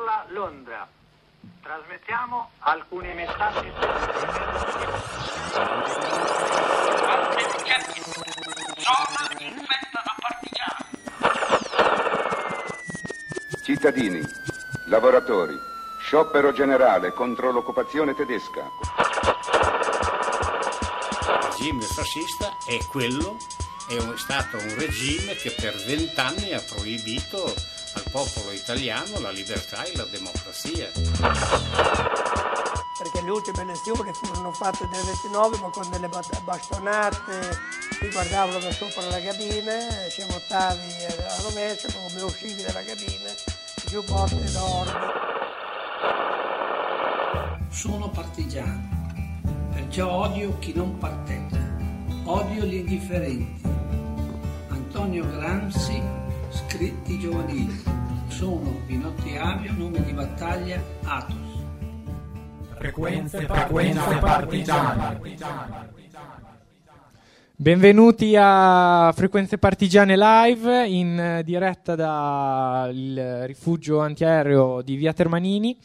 parla Londra. Trasmettiamo alcuni messaggi. Zona infetta da partigiani. Cittadini, lavoratori, sciopero generale contro l'occupazione tedesca. Il regime fascista è quello, è un- stato un regime che per vent'anni ha proibito popolo italiano la libertà e la democrazia. perché le ultime elezioni furono fatte nel 29 ma con delle bastonate, ti guardavano da sopra la cabina, ci votavi a rovescio, come uscivi dalla cabina, più volte dormi. Sono partigiano, perciò odio chi non parteggia, odio gli indifferenti. Antonio Gramsci, scritti giovanili. Sono Pinotti Avio, nome di battaglia Atos. Frequenze, frequenze partigiane. Benvenuti a Frequenze Partigiane Live in diretta dal rifugio antiaereo di Via Termanini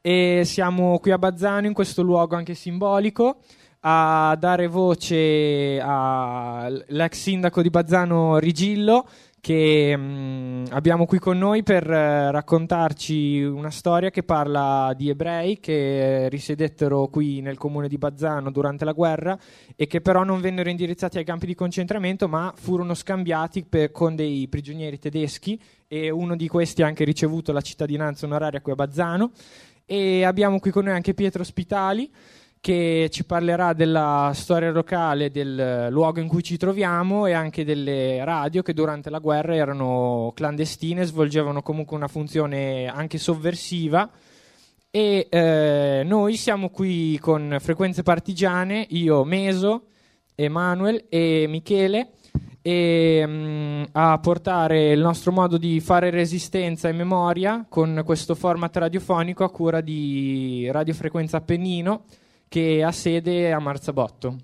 e siamo qui a Bazzano in questo luogo anche simbolico a dare voce all'ex sindaco di Bazzano Rigillo che mm, abbiamo qui con noi per eh, raccontarci una storia che parla di ebrei che risiedettero qui nel comune di Bazzano durante la guerra e che però non vennero indirizzati ai campi di concentramento ma furono scambiati per- con dei prigionieri tedeschi e uno di questi ha anche ricevuto la cittadinanza onoraria qui a Bazzano. E abbiamo qui con noi anche Pietro Spitali che ci parlerà della storia locale del luogo in cui ci troviamo e anche delle radio che durante la guerra erano clandestine, svolgevano comunque una funzione anche sovversiva. E eh, noi siamo qui con Frequenze Partigiane, io Meso, Emanuel e Michele e, mm, a portare il nostro modo di fare resistenza e memoria con questo format radiofonico a cura di Radio Frequenza Appennino che ha sede a Marzabotto.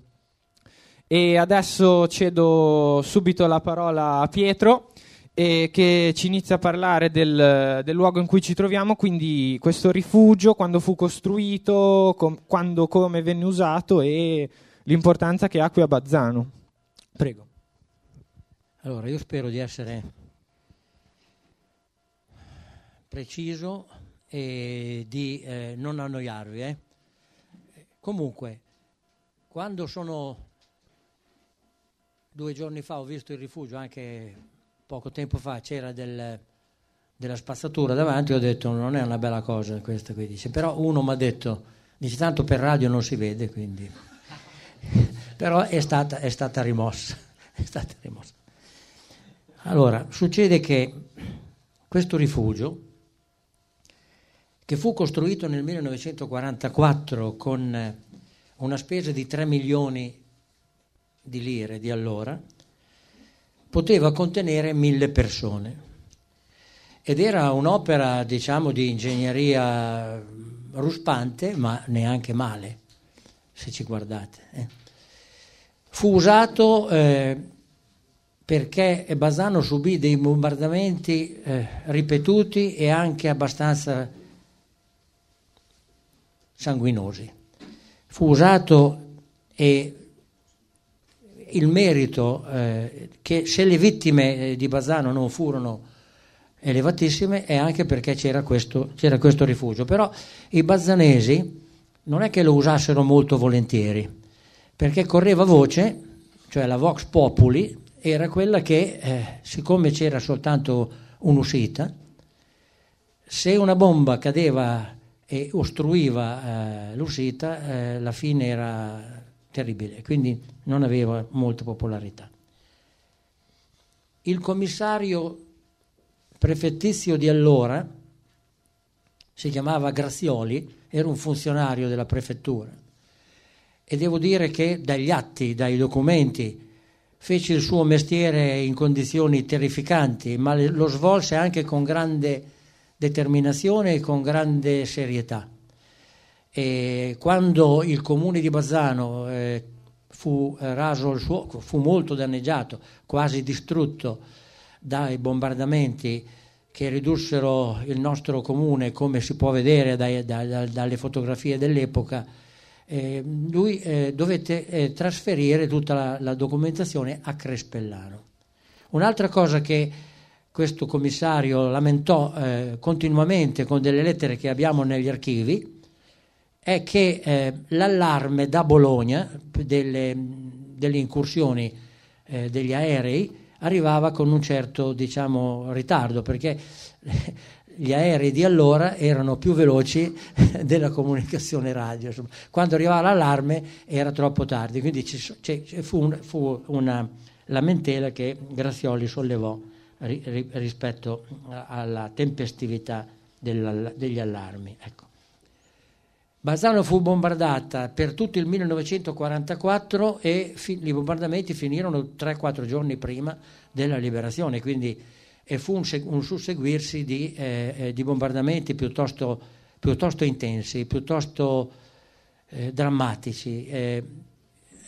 E adesso cedo subito la parola a Pietro eh, che ci inizia a parlare del, del luogo in cui ci troviamo, quindi questo rifugio, quando fu costruito, com- quando, come venne usato e l'importanza che ha qui a Bazzano. Prego. Allora, io spero di essere preciso e di eh, non annoiarvi. eh. Comunque, quando sono due giorni fa ho visto il rifugio, anche poco tempo fa c'era del- della spazzatura davanti, ho detto non è una bella cosa questa qui, dice. Però uno mi ha detto, dice tanto per radio non si vede, quindi... Però è stata, è stata rimossa, è stata rimossa. Allora, succede che questo rifugio, che fu costruito nel 1944 con eh, una spesa di 3 milioni di lire di allora, poteva contenere mille persone. Ed era un'opera, diciamo, di ingegneria ruspante, ma neanche male, se ci guardate. eh. Fu usato eh, perché Basano subì dei bombardamenti ripetuti e anche abbastanza sanguinosi. Fu usato e il merito eh, che se le vittime eh, di Bazzano non furono elevatissime è anche perché c'era questo, c'era questo rifugio. Però i bazzanesi non è che lo usassero molto volentieri, perché correva voce, cioè la Vox Populi, era quella che, eh, siccome c'era soltanto un'uscita, se una bomba cadeva e ostruiva eh, l'uscita, eh, la fine era terribile, quindi non aveva molta popolarità. Il commissario prefettizio di allora si chiamava Grazioli, era un funzionario della prefettura e devo dire che dagli atti, dai documenti, fece il suo mestiere in condizioni terrificanti, ma lo svolse anche con grande determinazione e con grande serietà. E quando il comune di Bazzano eh, fu eh, raso il suo, fu molto danneggiato, quasi distrutto dai bombardamenti che ridussero il nostro comune, come si può vedere dai, da, dalle fotografie dell'epoca, eh, lui eh, dovette eh, trasferire tutta la, la, documentazione a Crespellano. Un'altra cosa che questo commissario lamentò eh, continuamente con delle lettere che abbiamo negli archivi è che eh, l'allarme da Bologna delle, delle incursioni eh, degli aerei arrivava con un certo diciamo, ritardo perché gli aerei di allora erano più veloci della comunicazione radio. Insomma. Quando arrivava l'allarme era troppo tardi, quindi ci, ci, fu, un, fu, una lamentela che Grazioli sollevò ri, ri, rispetto alla tempestività degli allarmi. Ecco. Bazzano fu bombardata per tutto il 1944 e fi, i bombardamenti finirono 3-4 giorni prima della liberazione, quindi e fu un, un susseguirsi di, eh, eh, di bombardamenti piuttosto, piuttosto, intensi, piuttosto eh, drammatici. Eh,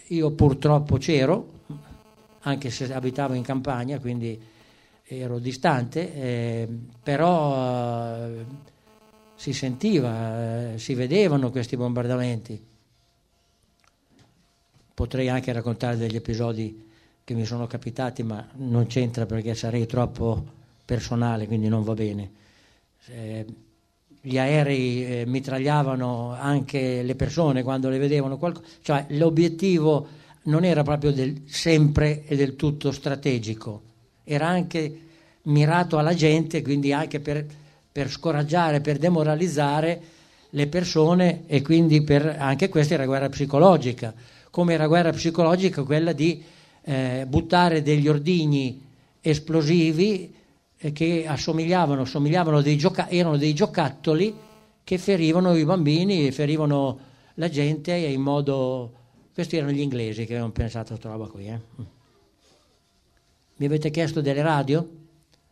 io purtroppo c'ero, anche se abitavo in campagna, quindi ero distante, eh, però eh, si sentiva, si vedevano questi bombardamenti. Potrei anche raccontare degli episodi che mi sono capitati, ma non c'entra perché sarei troppo personale, quindi non va bene. Eh, gli aerei eh, mitragliavano anche le persone quando le vedevano, qualco... cioè l'obiettivo non era proprio del, sempre e del tutto strategico, era anche mirato alla gente, quindi anche per, per scoraggiare, per demoralizzare le persone e quindi per, anche questa era guerra psicologica, come era guerra psicologica quella di eh, buttare degli ordigni esplosivi eh, che assomigliavano, dei gioca- erano dei giocattoli che ferivano i bambini, ferivano la gente in modo... Questi erano gli inglesi che avevano pensato a questa roba qui. Eh? Mi avete chiesto delle radio?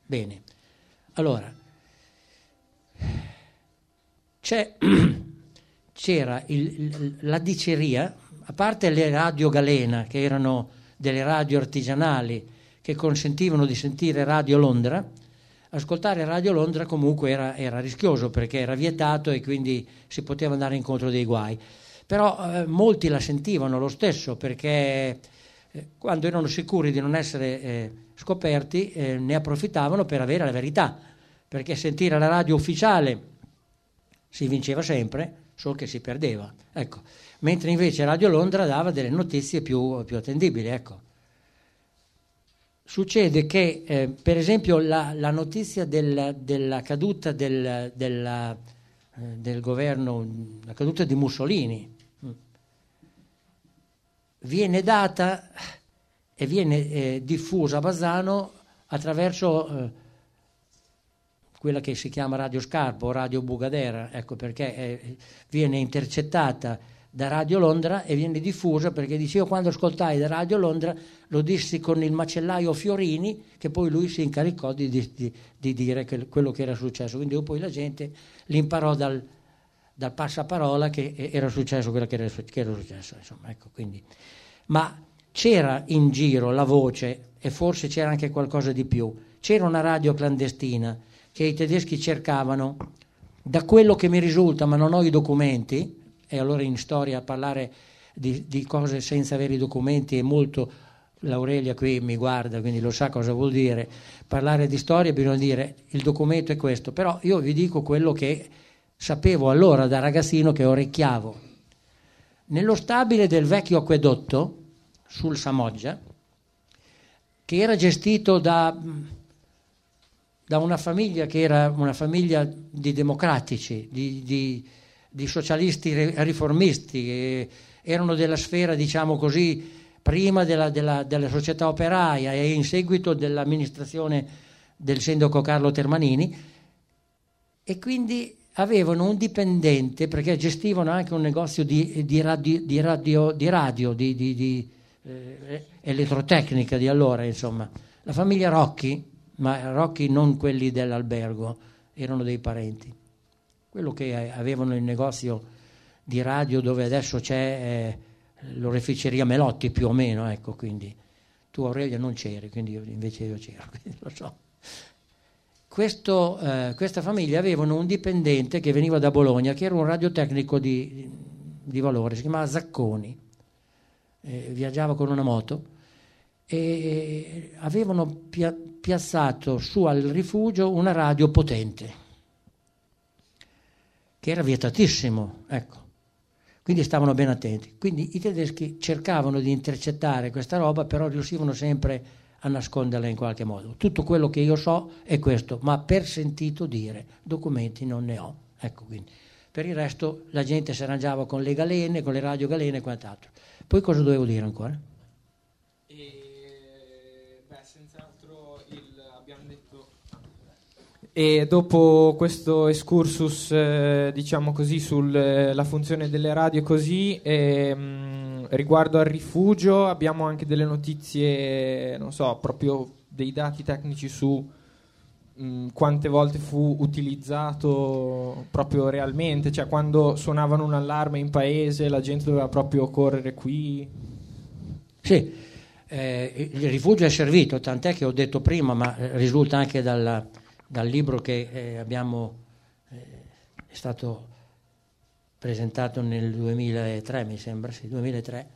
Bene. Allora, c'era il, la diceria, a parte le radio Galena, che erano delle radio artigianali che consentivano di sentire Radio Londra, ascoltare Radio Londra comunque era, era rischioso perché era vietato e quindi si poteva andare incontro dei guai. Però eh, molti la sentivano lo stesso perché quando erano sicuri di non essere eh, scoperti eh, ne approfittavano per avere la verità, perché sentire la radio ufficiale si vinceva sempre, solo che si perdeva. Ecco mentre invece Radio Londra dava delle notizie più, più attendibili. Ecco. Succede che, eh, per esempio, la, la notizia del, della caduta del, della, eh, del, governo, la caduta di Mussolini, viene data e viene eh, diffusa a Bazzano attraverso eh, quella che si chiama Radio Scarpo o Radio Bugadera, ecco perché eh, viene intercettata da Radio Londra e viene diffusa perché dice io quando ascoltai da Radio Londra lo dissi con il macellaio Fiorini che poi lui si incaricò di, di, di dire che, quello che era successo quindi poi la gente l'imparò dal, dal passaparola che era successo quello che era, che era successo insomma, ecco, ma c'era in giro la voce e forse c'era anche qualcosa di più c'era una radio clandestina che i tedeschi cercavano da quello che mi risulta ma non ho i documenti e allora in storia parlare di, di cose senza avere i documenti è molto l'Aurelia qui mi guarda, quindi lo sa cosa vuol dire. Parlare di storia bisogna dire il documento è questo, però io vi dico quello che sapevo allora da ragazzino che orecchiavo. Nello stabile del vecchio acquedotto sul Samoggia, che era gestito da, da una famiglia che era una famiglia di democratici, di, di di socialisti riformisti, che erano della sfera, diciamo così, prima della, della, della società operaia e in seguito dell'amministrazione del sindaco Carlo Termanini, e quindi avevano un dipendente, perché gestivano anche un negozio di, di radio, di, radio, di, radio, di, di eh, elettrotecnica di allora, insomma. La famiglia Rocchi, ma Rocchi non quelli dell'albergo, erano dei parenti quello che avevano il negozio di radio dove adesso c'è eh, l'oreficeria Melotti più o meno, ecco, quindi tu Aurelia non c'eri, quindi io, invece io c'ero, quindi lo so. Questo, eh, questa famiglia avevano un dipendente che veniva da Bologna, che era un radiotecnico di, di valore, si chiamava Zacconi, eh, viaggiava con una moto e avevano pia- piazzato su al rifugio una radio potente, che era vietatissimo, ecco. Quindi stavano ben attenti. Quindi i tedeschi cercavano di intercettare questa roba, però riuscivano sempre a nasconderla in qualche modo. Tutto quello che io so è questo, ma per sentito dire, documenti non ne ho. Ecco quindi. Per il resto la gente si arrangiava con le galene, con le radio galene e quant'altro. Poi cosa dovevo dire ancora? E dopo questo excursus, eh, diciamo così, sulla eh, funzione delle radio così, ehm, riguardo al rifugio abbiamo anche delle notizie, non so, proprio dei dati tecnici su mh, quante volte fu utilizzato proprio realmente, cioè quando suonavano un allarme in paese la gente doveva proprio correre qui. Sì, eh, il rifugio è servito, tant'è che ho detto prima, ma risulta anche dalla dal libro che eh, abbiamo, eh, è stato presentato nel 2003, mi sembra, sì, 2003,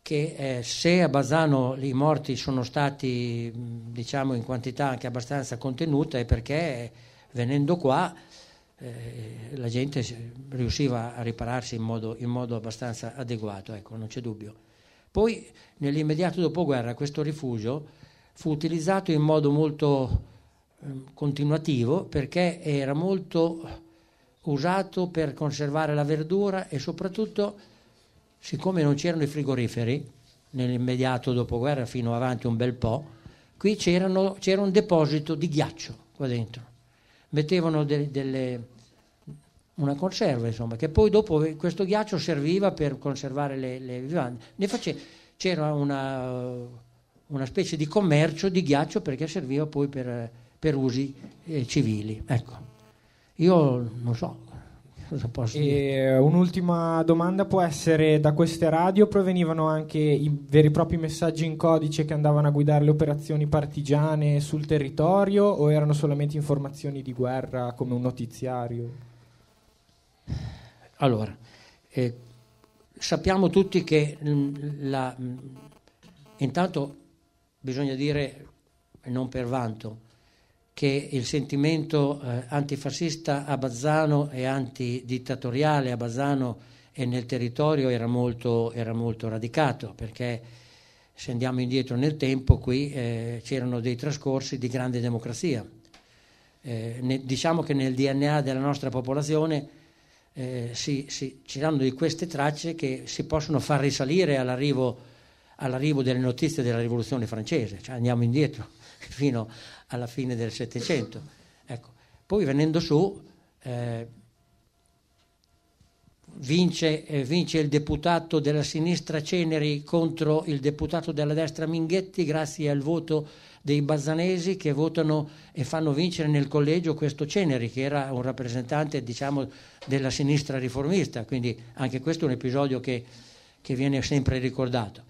che eh, se a Bazzano i morti sono stati diciamo in quantità anche abbastanza contenuta è perché venendo qua eh, la gente riusciva a ripararsi in modo, in modo abbastanza adeguato, ecco, non c'è dubbio. Poi nell'immediato dopoguerra questo rifugio fu utilizzato in modo molto continuativo perché era molto usato per conservare la verdura e soprattutto siccome non c'erano i frigoriferi nell'immediato dopoguerra fino avanti un bel po', qui c'era un deposito di ghiaccio qua dentro. Mettevano de, delle, una conserva, insomma, che poi dopo questo ghiaccio serviva per conservare le, le vivande. Face, c'era una, una, specie di commercio di ghiaccio perché serviva poi per per usi eh, civili. Ecco. Io non so cosa posso e dire. Un'ultima domanda può essere, da queste radio provenivano anche i veri e propri messaggi in codice che andavano a guidare le operazioni partigiane sul territorio o erano solamente informazioni di guerra come un notiziario? Allora, eh, sappiamo tutti che la, intanto bisogna dire, non per vanto, che il sentimento eh, antifascista a Bazzano e antidittatoriale a Bazzano e nel territorio era molto, era molto radicato, perché se andiamo indietro nel tempo qui eh, c'erano dei trascorsi di grande democrazia. Eh, ne, diciamo che nel DNA della nostra popolazione eh, si, si, c'erano di queste tracce che si possono far risalire all'arrivo, all'arrivo delle notizie della rivoluzione francese, cioè andiamo indietro fino alla fine del Settecento. Ecco. Poi venendo su eh, vince, eh, vince, il deputato della sinistra Ceneri contro il deputato della destra Minghetti grazie al voto dei bazzanesi che votano e fanno vincere nel collegio questo Ceneri che era un rappresentante diciamo, della sinistra riformista, quindi anche questo è un episodio che, che viene sempre ricordato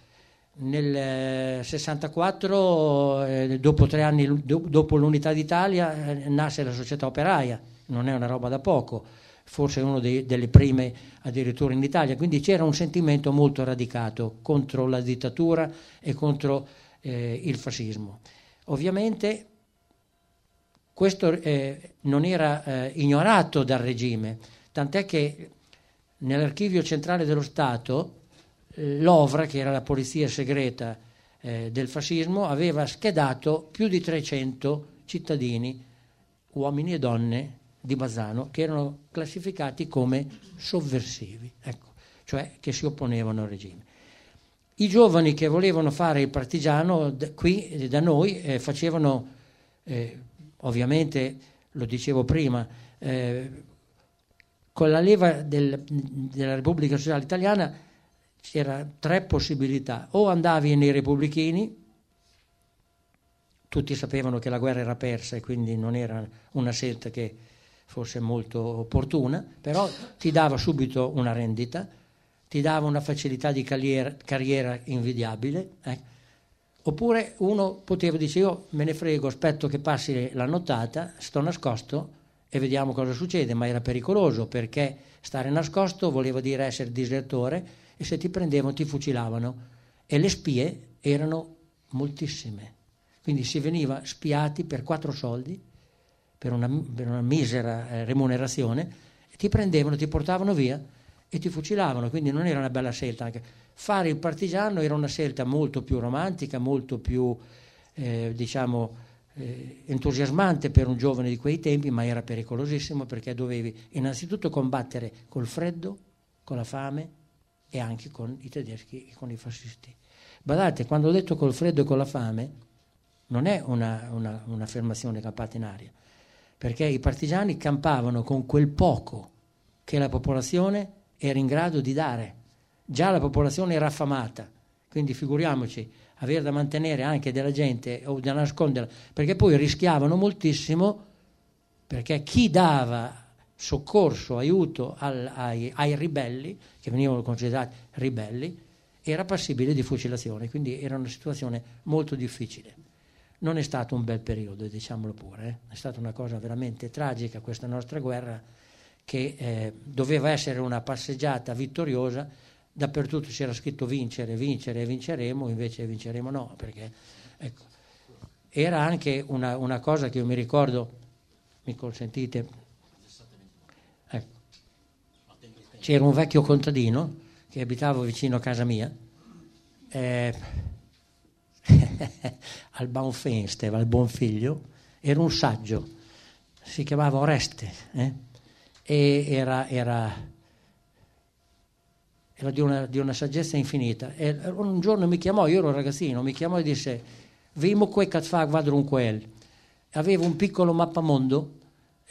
nel 64, eh, dopo tre anni do, dopo l'unità d'Italia, eh, nasce la società operaia, non è una roba da poco, forse una delle prime addirittura in Italia, quindi c'era un sentimento molto radicato contro la dittatura e contro eh, il fascismo. Ovviamente questo eh, non era eh, ignorato dal regime, tant'è che nell'archivio centrale dello Stato l'OVRA, che era la polizia segreta eh, del fascismo, aveva schedato più di 300 cittadini, uomini e donne di Bazzano, che erano classificati come sovversivi, ecco, cioè che si opponevano al regime. I giovani che volevano fare il partigiano d- qui da noi eh, facevano, eh, ovviamente, lo dicevo prima, eh, con la leva del, della Repubblica Sociale Italiana c'erano tre possibilità. O andavi nei repubblichini, tutti sapevano che la guerra era persa e quindi non era una scelta che fosse molto opportuna, però ti dava subito una rendita, ti dava una facilità di carriera, carriera invidiabile, eh, Oppure uno poteva dire io me ne frego, aspetto che passi la nottata, sto nascosto e vediamo cosa succede, ma era pericoloso perché stare nascosto voleva dire essere disertore e se ti prendevano ti fucilavano e le spie erano moltissime. Quindi si veniva spiati per quattro soldi, per una, per una misera eh, remunerazione, ti prendevano, ti portavano via e ti fucilavano, quindi non era una bella scelta. Anche. Fare il partigiano era una scelta molto più romantica, molto più, eh, diciamo, eh, entusiasmante per un giovane di quei tempi, ma era pericolosissimo perché dovevi innanzitutto combattere col freddo, con la fame e anche con i tedeschi e con i fascisti. Badate, quando ho detto col freddo e con la fame, non è una, una, un'affermazione campata in aria, perché i partigiani campavano con quel poco che la popolazione era in grado di dare. Già la popolazione era affamata, quindi figuriamoci avere da mantenere anche della gente o da nasconderla, perché poi rischiavano moltissimo, perché chi dava soccorso, aiuto al, ai, ai ribelli, che venivano considerati ribelli, era passibile di fucilazione, quindi era una situazione molto difficile. Non è stato un bel periodo, diciamolo pure, eh? è stata una cosa veramente tragica questa nostra guerra che eh, doveva essere una passeggiata vittoriosa, dappertutto c'era scritto vincere, vincere vinceremo, invece vinceremo no, perché ecco, era anche una, una, cosa che io mi ricordo, mi consentite, c'era un vecchio contadino che abitava vicino a casa mia, eh, al Baunfenstev, al buon figlio, era un saggio, si chiamava Oreste, eh? e era, era, era di, una, di, una, saggezza infinita. E un giorno mi chiamò, io ero un ragazzino, mi chiamò e disse, vimo que cat fa vadrun quel. Aveva un piccolo mappamondo,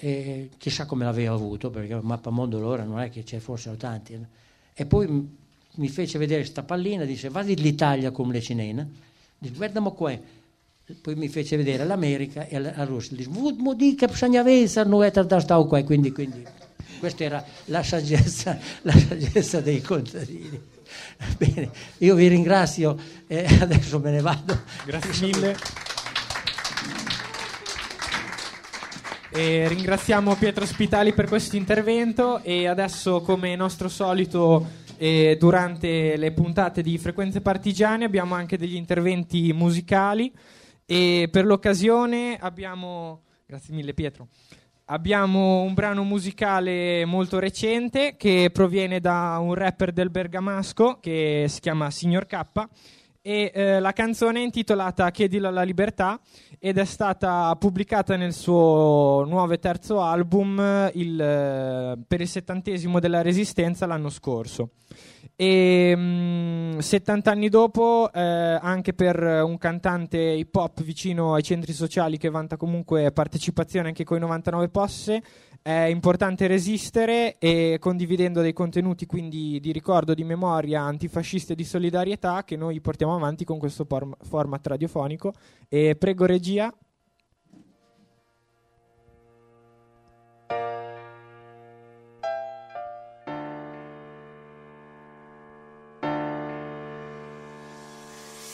e chissà come l'aveva avuto, perché un mappamondo allora non è che ce fossero tanti. E poi mi fece vedere questa pallina, dice, vadi l'Italia come le cinene Dice, guardiamo qua. Poi mi fece vedere l'America e la, Russia. Dice, mo dica bisogna vedere, non è stare qua. Quindi, quindi questa era la saggezza, la saggezza dei contadini. Bene, io vi ringrazio e adesso me ne vado. Grazie mille. E ringraziamo Pietro Spitali per questo intervento e adesso come nostro solito e durante le puntate di Frequenze Partigiane abbiamo anche degli interventi musicali e per l'occasione abbiamo... Grazie mille Pietro. Abbiamo un brano musicale molto recente che proviene da un rapper del Bergamasco che si chiama Signor K e eh, la canzone è intitolata Chiedilo alla libertà ed è stata pubblicata nel suo nuovo e terzo album il, eh, per il settantesimo della Resistenza l'anno scorso. E mh, mm, 70 anni dopo, eh, anche per un cantante hip hop vicino ai centri sociali che vanta comunque partecipazione anche con i 99 posse, è importante resistere e condividendo dei contenuti quindi di ricordo, di memoria antifascista e di solidarietà che noi portiamo avanti con questo format radiofonico. E prego regia.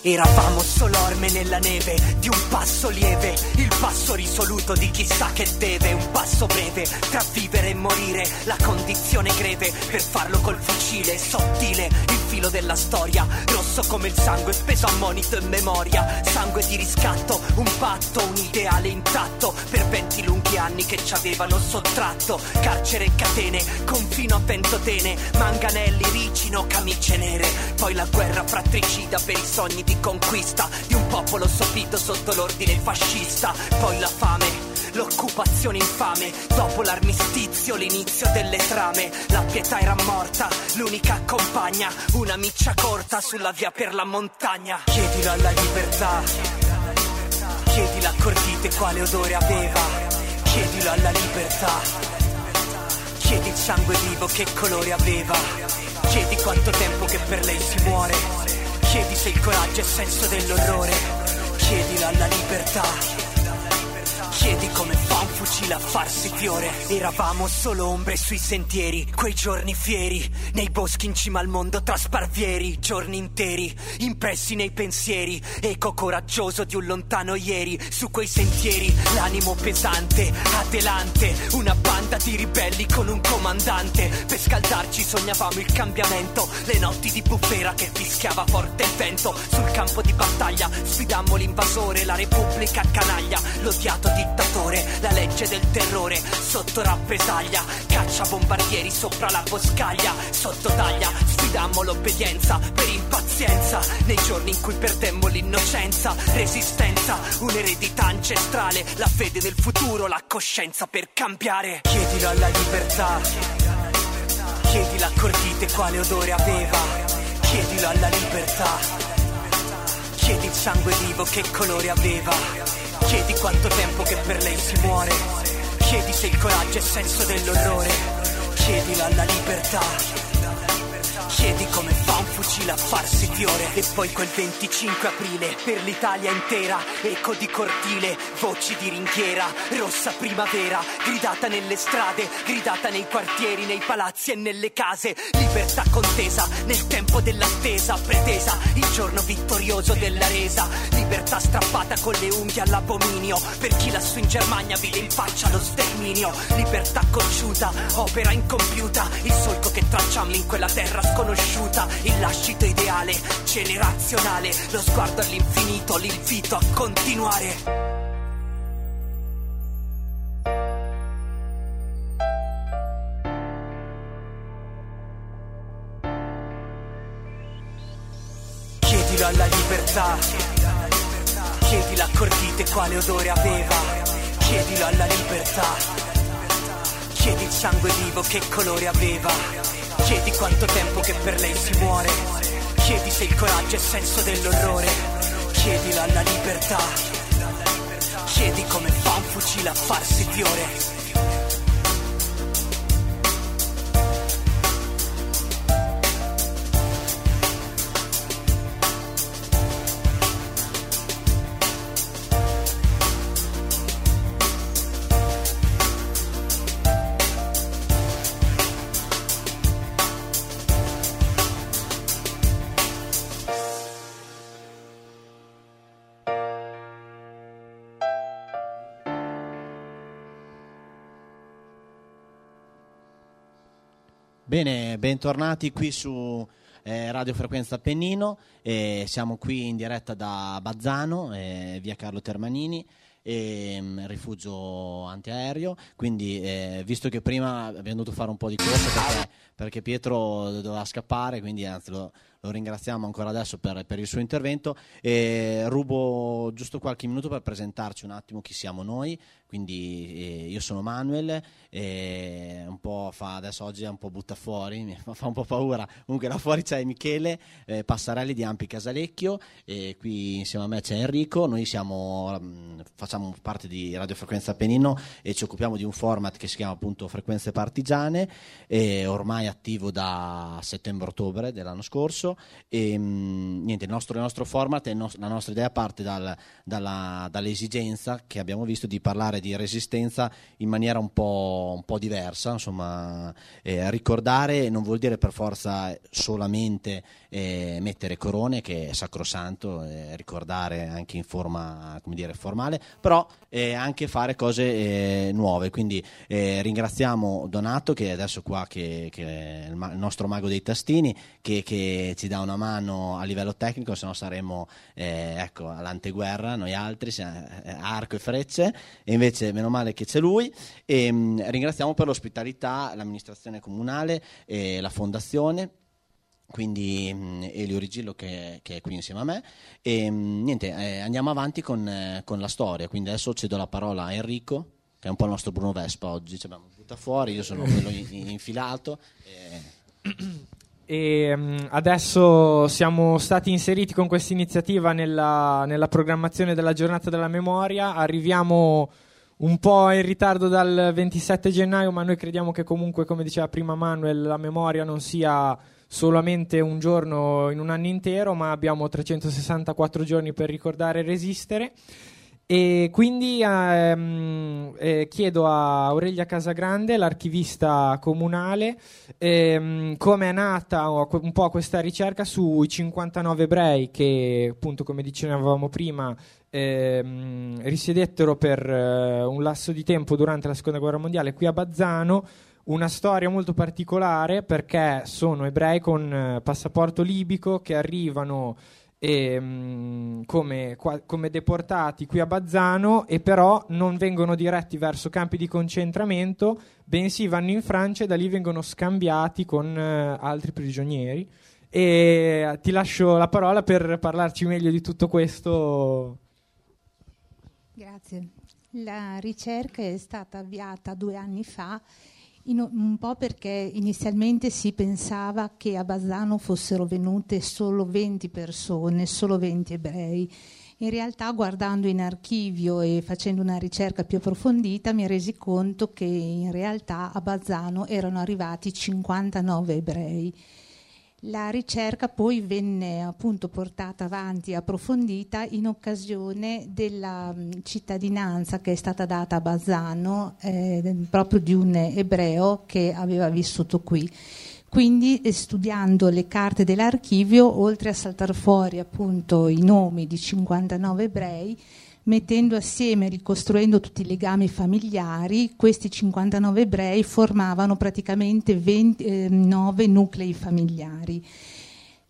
Eravamo solo orme nella neve di un passo lieve, il passo risoluto di chissà che deve, un passo breve tra vivere e morire, la condizione greve per farlo col fucile, sottile, il filo della storia, rosso come il sangue speso a monito e memoria, sangue di riscatto, un patto, un ideale intatto, per venti lunghi anni che ci avevano sottratto, carcere e catene, confino a ventotene, manganelli, ricino, camicie nere, poi la guerra fratricida per i sogni di conquista di un popolo sopito sotto l'ordine fascista, poi la fame. L'occupazione infame, dopo l'armistizio, l'inizio delle trame, la pietà era morta, l'unica compagna, una miccia corta sulla via per la montagna. Chiedilo alla libertà, chiedilo a Cordite quale odore aveva, chiedilo alla libertà, chiedi il sangue vivo che colore aveva, chiedi quanto tempo che per lei si muore Chiedi se il coraggio è senso dell'orrore, chiedilo alla libertà. Fucile a farsi fiore. Eravamo solo ombre sui sentieri, quei giorni fieri, nei boschi in cima al mondo tra sparvieri, giorni interi, impressi nei pensieri, eco coraggioso di un lontano ieri, su quei sentieri, l'animo pesante, adelante, una banda di ribelli con un comandante, per scaldarci sognavamo il cambiamento, le notti di bufera che fischiava forte il vento, sul campo di battaglia sfidammo l'invasore, la repubblica canaglia, l'odiato dittatore, la legge del terrore, sotto rappresaglia, caccia bombardieri sopra la boscaglia, sotto taglia, sfidammo l'obbedienza per impazienza, nei giorni in cui perdemmo l'innocenza, resistenza, un'eredità ancestrale, la fede nel futuro, la coscienza per cambiare. Chiedilo alla libertà, chiedi l'accordite quale odore aveva, chiedilo alla libertà. Chiedi il sangue vivo che colore aveva. Chiedi quanto tempo che per lei si muore. Chiedi se il coraggio è senso dell'orrore. Chiedilo alla libertà. Chiedi come fa un fucile a farsi fiore. E poi quel 25 aprile, per l'Italia intera, eco di cortile, voci di ringhiera, rossa primavera, gridata nelle strade, gridata nei quartieri, nei palazzi e nelle case. Libertà contesa nel tempo dell'attesa, pretesa, il giorno vittorioso della resa. Libertà strappata con le unghie all'abominio, per chi lassù in Germania vide in faccia lo sterminio. Libertà cocciuta, opera incompiuta, il solco che tracciamo in quella terra sconosciuta, il lascito ideale, generazionale, lo sguardo all'infinito, l'invito a continuare. Chiedilo alla libertà, chiedi l'accordite quale odore aveva, chiedilo alla libertà, chiedi il sangue vivo che colore aveva, chiedi quanto tempo che per lei si muore, chiedi se il coraggio è senso dell'orrore, chiedilo alla libertà, chiedi come fa un fucile a farsi fiore. Bene, bentornati qui su eh, Radio Frequenza Appennino. Eh, siamo qui in diretta da Bazzano, eh, via Carlo Termanini, ehm, rifugio antiaereo. Quindi, eh, visto che prima abbiamo dovuto fare un po' di corsa perché, perché Pietro doveva scappare, quindi anzi lo, lo ringraziamo ancora adesso per, per il suo intervento. E rubo giusto qualche minuto per presentarci un attimo chi siamo noi. Quindi eh, io sono Manuel, e un po' fa, adesso oggi è un po' butta fuori, mi fa un po' paura. Comunque là fuori c'è Michele eh, Passarelli di Ampi Casalecchio e qui insieme a me c'è Enrico. Noi siamo, mh, facciamo parte di Radio Frequenza Appennino e ci occupiamo di un format che si chiama appunto Frequenze Partigiane, ormai attivo da settembre-ottobre dell'anno scorso. E mh, niente, il nostro, il nostro format, il nos- la nostra idea parte dal, dalla, dall'esigenza che abbiamo visto di parlare di resistenza in maniera un po', un po diversa, insomma, eh, ricordare non vuol dire per forza solamente eh, mettere corone, che è sacrosanto, eh, ricordare anche in forma, come dire, formale, però eh, anche fare cose eh, nuove. Quindi eh, ringraziamo Donato, che è adesso qua, che, che è il, ma- il nostro mago dei tastini, che, che ci dà una mano a livello tecnico, se no saremmo eh, ecco, all'anteguerra, noi altri, eh, arco e frecce, e invece meno male che c'è lui. E, mh, ringraziamo per l'ospitalità l'amministrazione comunale e la fondazione. Quindi mh, Elio Rigillo che, che è qui insieme a me. E mh, niente, eh, andiamo avanti con, eh, con la storia, quindi adesso cedo la parola a Enrico che è un po' il nostro Bruno Vespa oggi, ci abbiamo butta fuori, io sono quello in- infilato. E... E mm, adesso siamo stati inseriti con questa iniziativa nella, nella programmazione della giornata della memoria. Arriviamo un po' in ritardo dal 27 gennaio, ma noi crediamo che comunque, come diceva prima Manuel, la memoria non sia solamente un giorno in un anno intero, ma abbiamo 364 giorni per ricordare e resistere. E quindi ehm, eh, chiedo a Aurelia Casagrande, l'archivista comunale, ehm, come è nata un po' questa ricerca sui 59 ebrei che, appunto, come dicevamo prima, ehm, risiedettero per eh, un lasso di tempo durante la seconda guerra mondiale qui a Bazzano. Una storia molto particolare perché sono ebrei con eh, passaporto libico che arrivano e, mh, come, qua, come, deportati qui a Bazzano e però non vengono diretti verso campi di concentramento, bensì vanno in Francia e da lì vengono scambiati con uh, altri prigionieri. E ti lascio la parola per parlarci meglio di tutto questo. Grazie. La ricerca è stata avviata due anni fa in, un po' perché inizialmente si pensava che a Bazzano fossero venute solo 20 persone, solo 20 ebrei. In realtà guardando in archivio e facendo una ricerca più approfondita mi resi conto che in realtà a Bazzano erano arrivati 59 ebrei la ricerca poi venne appunto portata avanti approfondita in occasione della cittadinanza che è stata data a Bazzano eh, proprio di un ebreo che aveva vissuto qui. Quindi eh, studiando le carte dell'archivio, oltre a saltare fuori appunto i nomi di 59 ebrei, mettendo assieme, ricostruendo tutti i legami familiari, questi 59 ebrei formavano praticamente 29 eh, nuclei familiari.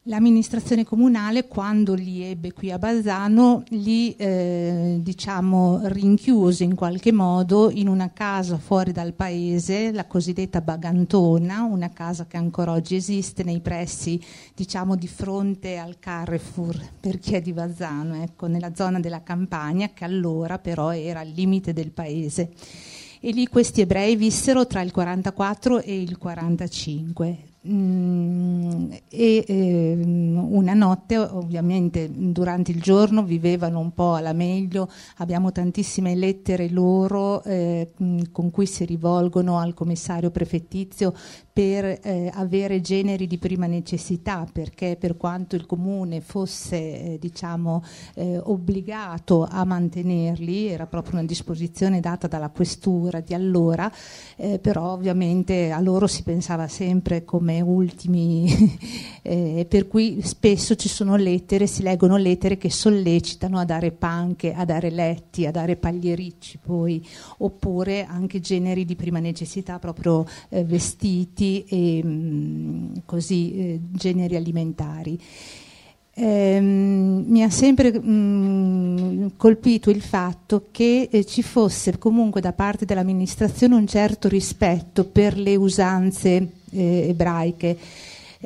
L'amministrazione comunale, quando li ebbe qui a Balzano, li eh, diciamo, rinchiuse in qualche modo in una casa fuori dal paese, la cosiddetta Bagantona, una casa che ancora oggi esiste nei pressi, diciamo, di fronte al Carrefour, per chi è di Balzano, ecco, nella zona della campagna, che allora però era al limite del paese. E lì questi ebrei vissero tra il 44 e il 45 Mm, e eh, una notte ovviamente durante il giorno vivevano un po' alla meglio abbiamo tantissime lettere loro eh, con cui si rivolgono al commissario prefettizio per eh, avere generi di prima necessità, perché per quanto il comune fosse eh, diciamo, eh, obbligato a mantenerli, era proprio una disposizione data dalla questura di allora, eh, però ovviamente a loro si pensava sempre come ultimi, eh, per cui spesso ci sono lettere, si leggono lettere che sollecitano a dare panche, a dare letti, a dare pagliericci poi, oppure anche generi di prima necessità, proprio eh, vestiti e mh, mm, così eh, generi alimentari. Eh, mi ha sempre mh, mm, colpito il fatto che eh, ci fosse comunque da parte dell'amministrazione un certo rispetto per le usanze eh, ebraiche.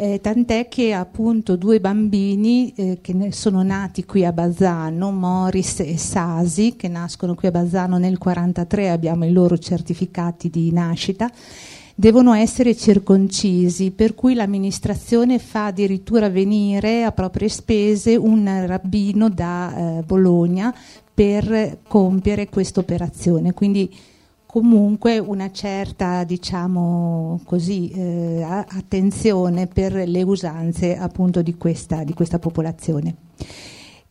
Eh, tant'è che appunto due bambini eh, che sono nati qui a Bazzano, Morris e Sasi, che nascono qui a Bazzano nel 1943, abbiamo i loro certificati di nascita, devono essere circoncisi, per cui l'amministrazione fa addirittura venire a proprie spese un rabbino da eh, Bologna per compiere questa operazione. Quindi comunque una certa diciamo così, eh, attenzione per le usanze appunto di questa, di questa popolazione.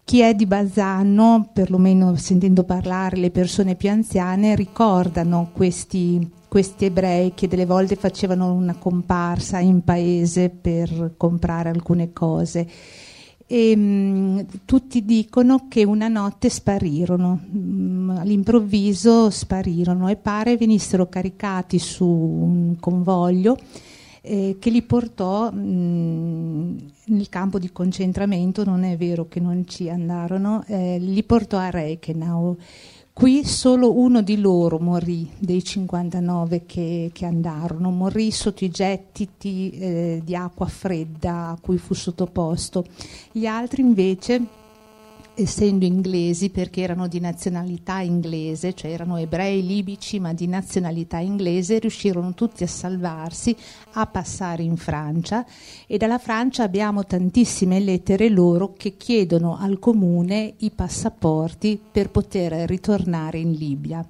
Chi è di Balzano, perlomeno sentendo parlare le persone più anziane, ricordano questi questi ebrei che delle volte facevano una comparsa in paese per comprare alcune cose. E, mh, mm, tutti dicono che una notte sparirono, mh, mm, all'improvviso sparirono e pare venissero caricati su un convoglio eh, che li portò mh, mm, nel campo di concentramento, non è vero che non ci andarono, eh, li portò a Reichenau Qui solo uno di loro morì, dei 59 che, che andarono, morì sotto i gettiti eh, di acqua fredda a cui fu sottoposto. Gli altri invece essendo inglesi perché erano di nazionalità inglese, cioè erano ebrei libici ma di nazionalità inglese, riuscirono tutti a salvarsi, a passare in Francia e dalla Francia abbiamo tantissime lettere loro che chiedono al comune i passaporti per poter ritornare in Libia.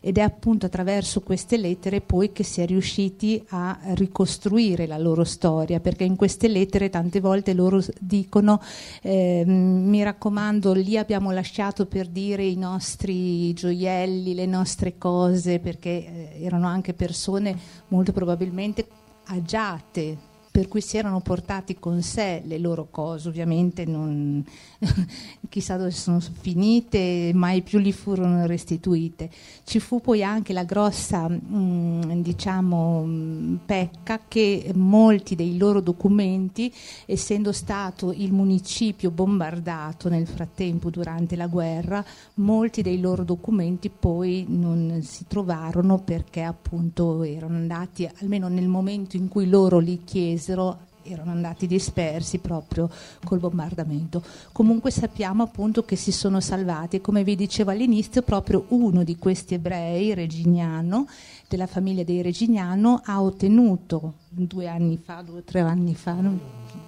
Ed è appunto attraverso queste lettere poi che si è riusciti a ricostruire la loro storia, perché in queste lettere tante volte loro dicono eh, mi raccomando lì abbiamo lasciato per dire i nostri gioielli, le nostre cose, perché eh, erano anche persone molto probabilmente agiate per cui si erano portati con sé le loro cose, ovviamente non, chissà dove sono finite, mai più gli furono restituite. Ci fu poi anche la grossa mh, mm, diciamo, mm, pecca che molti dei loro documenti, essendo stato il municipio bombardato nel frattempo durante la guerra, molti dei loro documenti poi non si trovarono perché appunto erano andati, almeno nel momento in cui loro li chiesero, erano andati dispersi proprio col bombardamento. Comunque sappiamo appunto che si sono salvati e come vi dicevo all'inizio proprio uno di questi ebrei, Reginiano, della famiglia dei Reginiano, ha ottenuto due anni fa, due o tre anni fa,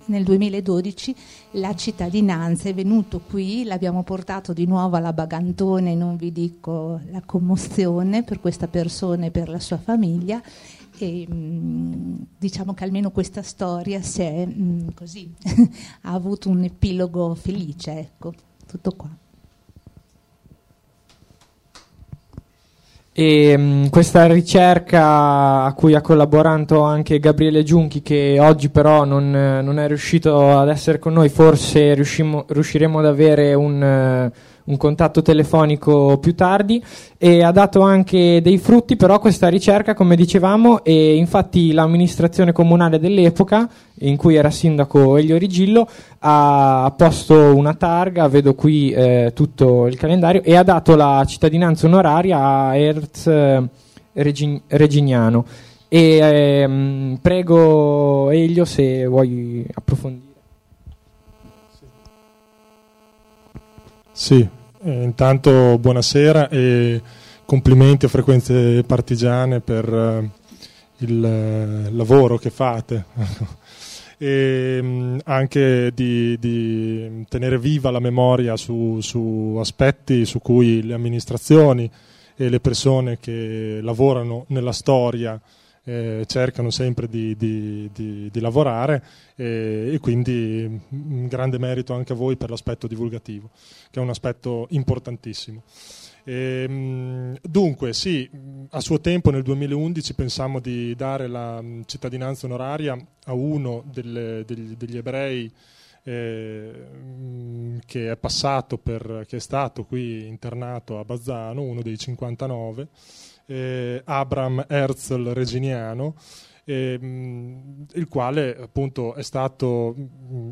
nel 2012 la cittadinanza, è venuto qui, l'abbiamo portato di nuovo alla Bagantone, non vi dico la commozione per questa persona e per la sua famiglia e mm, diciamo che almeno questa storia si è mh, così ha avuto un epilogo felice ecco tutto qua. E mh, questa ricerca a cui ha collaborato anche Gabriele Giunchi, che oggi però non, non è riuscito ad essere con noi, forse riusciremo ad avere un, un contatto telefonico più tardi e ha dato anche dei frutti però questa ricerca come dicevamo e infatti l'amministrazione comunale dell'epoca in cui era sindaco Elio Rigillo ha posto una targa, vedo qui eh, tutto il calendario e ha dato la cittadinanza onoraria a Erz eh, Regignano e ehm, prego Elio se vuoi approfondire. Sì, eh, intanto buonasera e complimenti a Frequenze Partigiane per eh, il eh, lavoro che fate. e mh, mm, anche di, di, tenere viva la memoria su, su, aspetti su cui le amministrazioni e le persone che lavorano nella storia eh, cercano sempre di, di, di, di lavorare e, e, quindi un grande merito anche a voi per l'aspetto divulgativo, che è un aspetto importantissimo. E, ehm, dunque, sì, a suo tempo nel 2011 pensammo di dare la cittadinanza onoraria a uno delle, degli, degli, ebrei eh, che è passato per, che è stato qui internato a Bazzano, uno dei 59 eh, Abram Herzl Reginiano, eh, il quale appunto è stato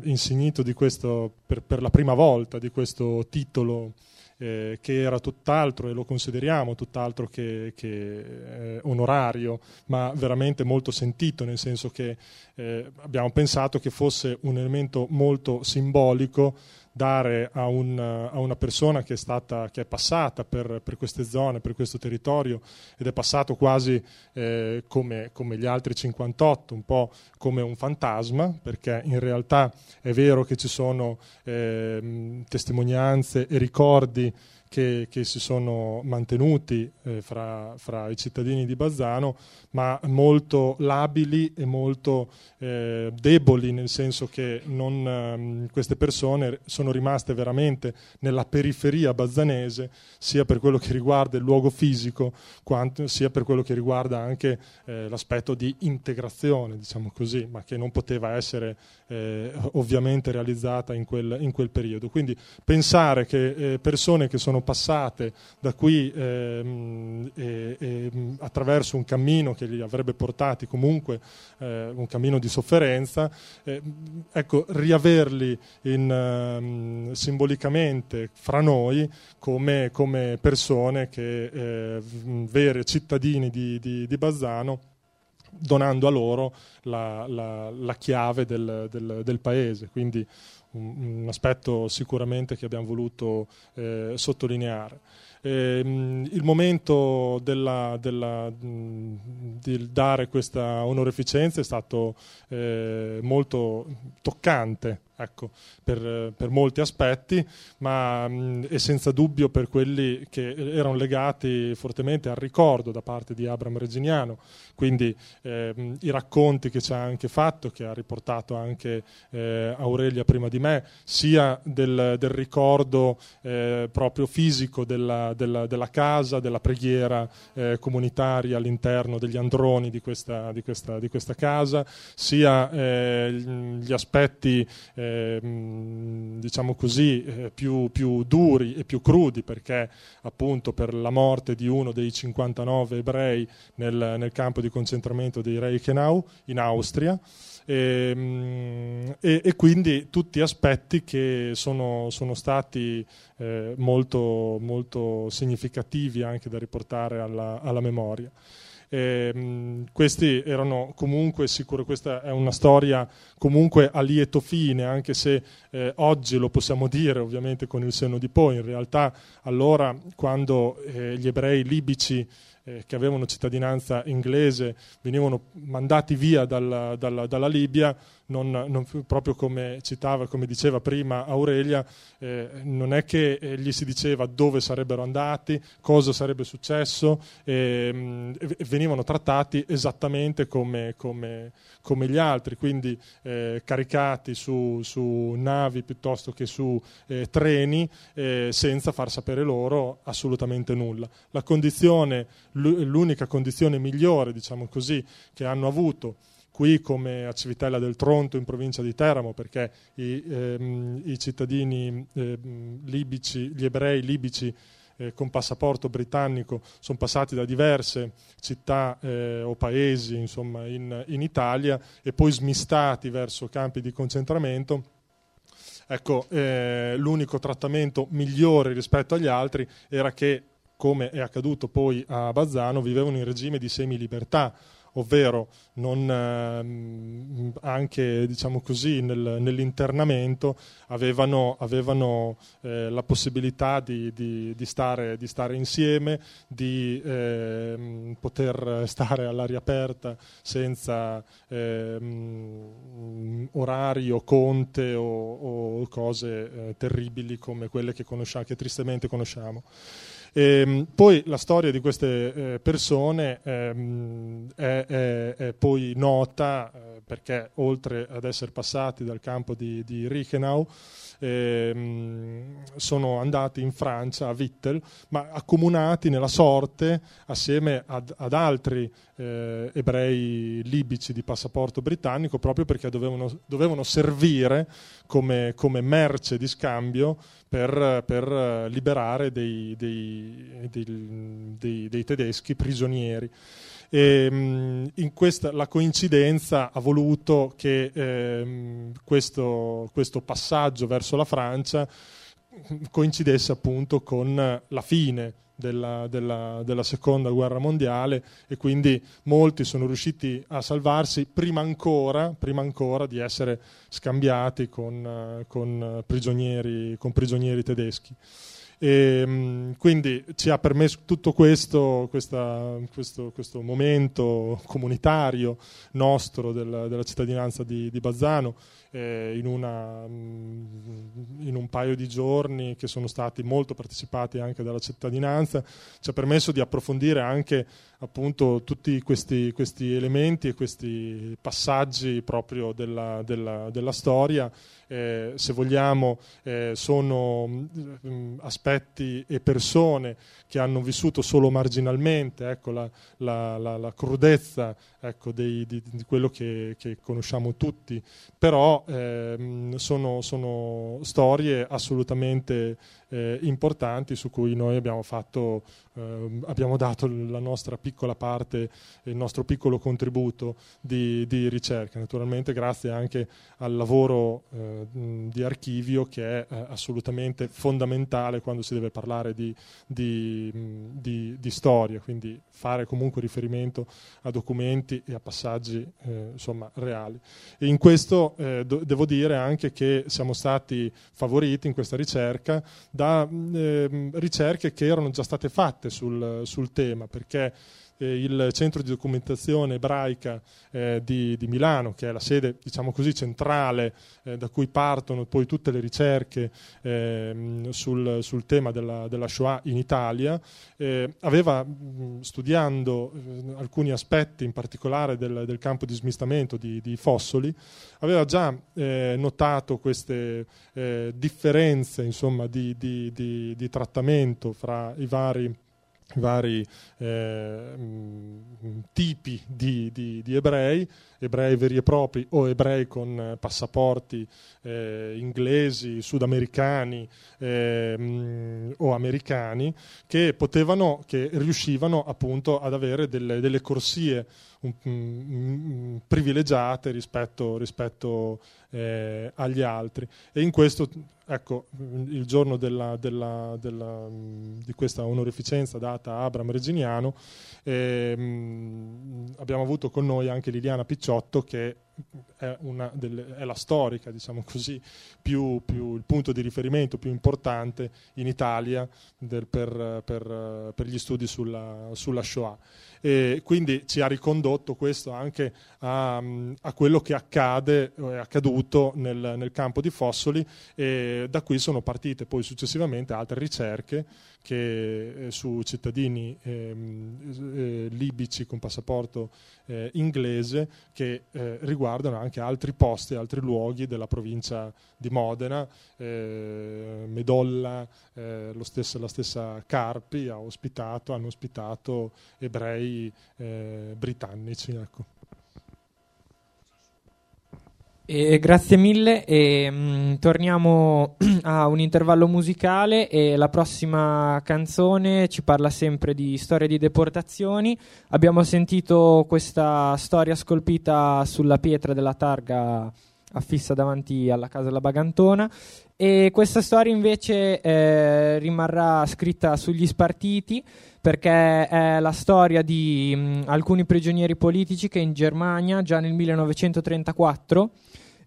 insignito questo, per, per, la prima volta di questo titolo eh, che era tutt'altro e lo consideriamo tutt'altro che, che eh, onorario, ma veramente molto sentito, nel senso che eh, abbiamo pensato che fosse un elemento molto simbolico dare a, un, a, una persona che è, stata, che è passata per, per, queste zone, per questo territorio ed è passato quasi eh, come, come, gli altri 58, un po' come un fantasma, perché in realtà è vero che ci sono eh, testimonianze e ricordi che, che si sono mantenuti eh, fra, fra, i cittadini di Bazzano, ma molto labili e molto eh, deboli, nel senso che non, ehm, queste persone sono rimaste veramente nella periferia bazzanese, sia per quello che riguarda il luogo fisico, quanto, sia per quello che riguarda anche eh, l'aspetto di integrazione, diciamo così, ma che non poteva essere eh, ovviamente realizzata in quel, in quel, periodo. Quindi pensare che eh, persone che sono passate da qui ehm, e, e, attraverso un cammino che li avrebbe portati comunque eh, un cammino di sofferenza, eh, ecco, riaverli in, ehm, simbolicamente fra noi come, come persone che, eh, vere cittadini di, di, di Bazzano donando a loro la, la, la chiave del, del, del, paese. Quindi un, un, aspetto sicuramente che abbiamo voluto eh, sottolineare. Eh, il momento della, della, di dare questa onoreficenza è stato eh, molto toccante ecco, per, per, molti aspetti, ma mh, e senza dubbio per quelli che erano legati fortemente al ricordo da parte di Abram Reginiano, quindi eh, i racconti che ci ha anche fatto, che ha riportato anche eh, Aurelia prima di me, sia del, del ricordo eh, proprio fisico della, della, della, casa, della preghiera eh, comunitaria all'interno degli androni di questa, di questa, di questa casa, sia eh, gli aspetti eh, diciamo così, più, più duri e più crudi, perché appunto per la morte di uno dei 59 ebrei nel, nel campo di di concentramento dei Reichenau in Austria e, ehm, e, e quindi tutti aspetti che sono, sono stati eh, molto, molto, significativi anche da riportare alla, alla memoria. E, mh, questi erano comunque sicuro, questa è una storia comunque a lieto fine, anche se eh, oggi lo possiamo dire ovviamente con il senno di poi, in realtà allora quando eh, gli ebrei libici eh, che avevano cittadinanza inglese venivano mandati via dalla, dalla, dalla Libia, non, non, proprio come citava, come diceva prima Aurelia, eh, non è che eh, gli si diceva dove sarebbero andati, cosa sarebbe successo, eh, venivano trattati esattamente come, come, come gli altri, quindi eh, caricati su, su, navi piuttosto che su eh, treni eh, senza far sapere loro assolutamente nulla. La condizione, l'unica condizione migliore, diciamo così, che hanno avuto qui come a Civitella del Tronto in provincia di Teramo perché i, ehm, i cittadini eh, libici, gli ebrei libici eh, con passaporto britannico sono passati da diverse città eh, o paesi insomma, in, in, Italia e poi smistati verso campi di concentramento. Ecco, eh, l'unico trattamento migliore rispetto agli altri era che, come è accaduto poi a Bazzano, vivevano in regime di semilibertà, ovvero non, ehm, anche diciamo così, nel, nell'internamento avevano, avevano eh, la possibilità di, di, di, stare, di, stare, insieme, di eh, poter stare all'aria aperta senza eh, orari o conte o, o cose eh, terribili come quelle che, conosciamo, che tristemente conosciamo. E, ehm, poi la storia di queste eh, persone ehm, è, è, è, poi nota eh, perché oltre ad essere passati dal campo di, di Reichenau ehm, sono andati in Francia, a Vittel, ma accomunati nella sorte assieme ad, ad altri eh, ebrei libici di passaporto britannico proprio perché dovevano, dovevano servire come, come, merce di scambio per, per liberare dei, dei, dei, dei tedeschi prigionieri. E, ehm, in questa, la coincidenza ha voluto che eh, questo, questo passaggio verso la Francia coincidesse appunto con la fine della, della, della, seconda guerra mondiale e quindi molti sono riusciti a salvarsi prima ancora, prima ancora di essere scambiati con, con, prigionieri, con prigionieri tedeschi. E, ehm, quindi ci ha permesso tutto questo, questa, questo, questo momento comunitario nostro della, della cittadinanza di, di Bazzano eh, in, una, in, un paio di giorni che sono stati molto partecipati anche dalla cittadinanza, ci ha permesso di approfondire anche appunto tutti questi, questi elementi e questi passaggi proprio della, della, della storia. Eh, se vogliamo, eh, sono mh, mm, aspetti e persone che hanno vissuto solo marginalmente ecco, la, la, la, la crudezza ecco, dei, di, di, quello che, che, conosciamo tutti, però ehm, sono, sono, storie assolutamente eh, importanti su cui noi abbiamo, fatto, eh, abbiamo dato la nostra piccola parte, il nostro piccolo contributo di, di ricerca, naturalmente grazie anche al lavoro eh, di archivio che è eh, assolutamente fondamentale quando si deve parlare di, di, di storia, quindi fare comunque riferimento a documenti e a passaggi eh, insomma, reali. E in questo eh, do- devo dire anche che siamo stati favoriti in questa ricerca da eh, ricerche che erano già state fatte sul, sul tema, perché eh, il centro di documentazione ebraica eh, di, di, Milano, che è la sede diciamo così, centrale eh, da cui partono poi tutte le ricerche ehm, sul, sul, tema della, della, Shoah in Italia, eh, aveva mh, studiando eh, alcuni aspetti in particolare del, del campo di smistamento di, di Fossoli, aveva già eh, notato queste differenze insomma, di, di, di trattamento fra i vari vari eh, tipi di, di, di, ebrei, ebrei veri e propri o ebrei con passaporti eh, inglesi, sudamericani eh, o americani, che potevano, che riuscivano appunto ad avere delle, delle corsie un, um, privilegiate rispetto, rispetto eh, agli altri. E in questo ecco, il giorno della, della, della, di questa onorificenza data a Abram Reginiano, ehm, abbiamo avuto con noi anche Liliana Picciotto che è, delle, è la storica, diciamo così, più, più, il punto di riferimento più importante in Italia del, per, per, per, gli studi sulla, sulla Shoah. E quindi ci ha ricondotto questo anche a, a quello che accade, è accaduto nel, nel, campo di Fossoli e da qui sono partite poi successivamente altre ricerche che, eh, su cittadini ehm, eh, libici con passaporto eh, inglese che eh, riguardano anche altri posti, altri luoghi della provincia di Modena, eh, Medolla, eh, stesso, la stessa Carpi ha ospitato, hanno ospitato ebrei eh, britannici. Ecco. E grazie mille e mh, mm, torniamo a un intervallo musicale e la prossima canzone ci parla sempre di storia di deportazioni. Abbiamo sentito questa storia scolpita sulla pietra della targa affissa davanti alla casa della Bagantona. E questa storia invece eh, rimarrà scritta sugli spartiti perché è la storia di mh, alcuni prigionieri politici che in Germania già nel 1934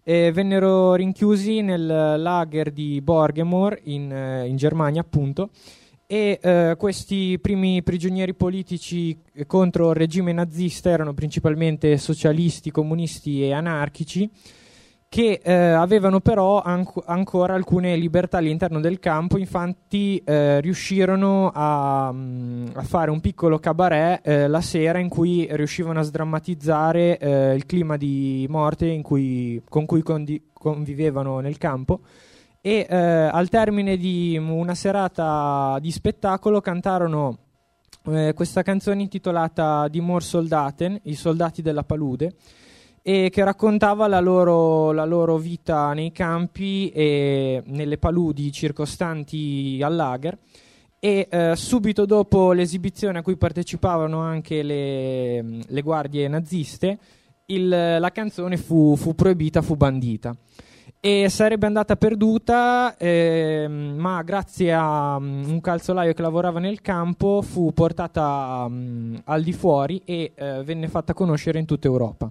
e vennero rinchiusi nel lager di Borgemore in, eh, in Germania appunto. E eh, questi primi prigionieri politici contro il regime nazista erano principalmente socialisti, comunisti e anarchici che eh, avevano però anc- ancora alcune libertà all'interno del campo, infatti eh, riuscirono a, mm, a, fare un piccolo cabaret eh, la sera in cui riuscivano a sdrammatizzare eh, il clima di morte cui, con cui condi- convivevano nel campo. E eh, al termine di una serata di spettacolo cantarono eh, questa canzone intitolata Die Soldaten, i soldati della palude, e che raccontava la loro, la loro, vita nei campi e nelle paludi circostanti al lager e eh, subito dopo l'esibizione a cui partecipavano anche le, le guardie naziste il, la canzone fu, fu, proibita, fu bandita e sarebbe andata perduta eh, ma grazie a um, un calzolaio che lavorava nel campo fu portata um, al di fuori e eh, venne fatta conoscere in tutta Europa.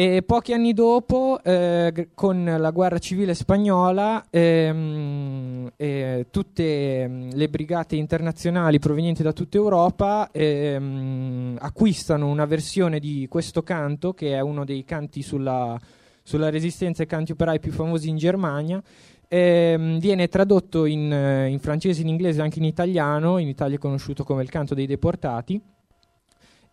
E pochi anni dopo, eh, con la guerra civile spagnola, ehm, eh, tutte mm, le brigate internazionali provenienti da tutta Europa ehm, acquistano una versione di questo canto, che è uno dei canti sulla, sulla resistenza e canti operai più famosi in Germania. Ehm, viene tradotto in, in francese, in inglese e anche in italiano, in Italia è conosciuto come il canto dei deportati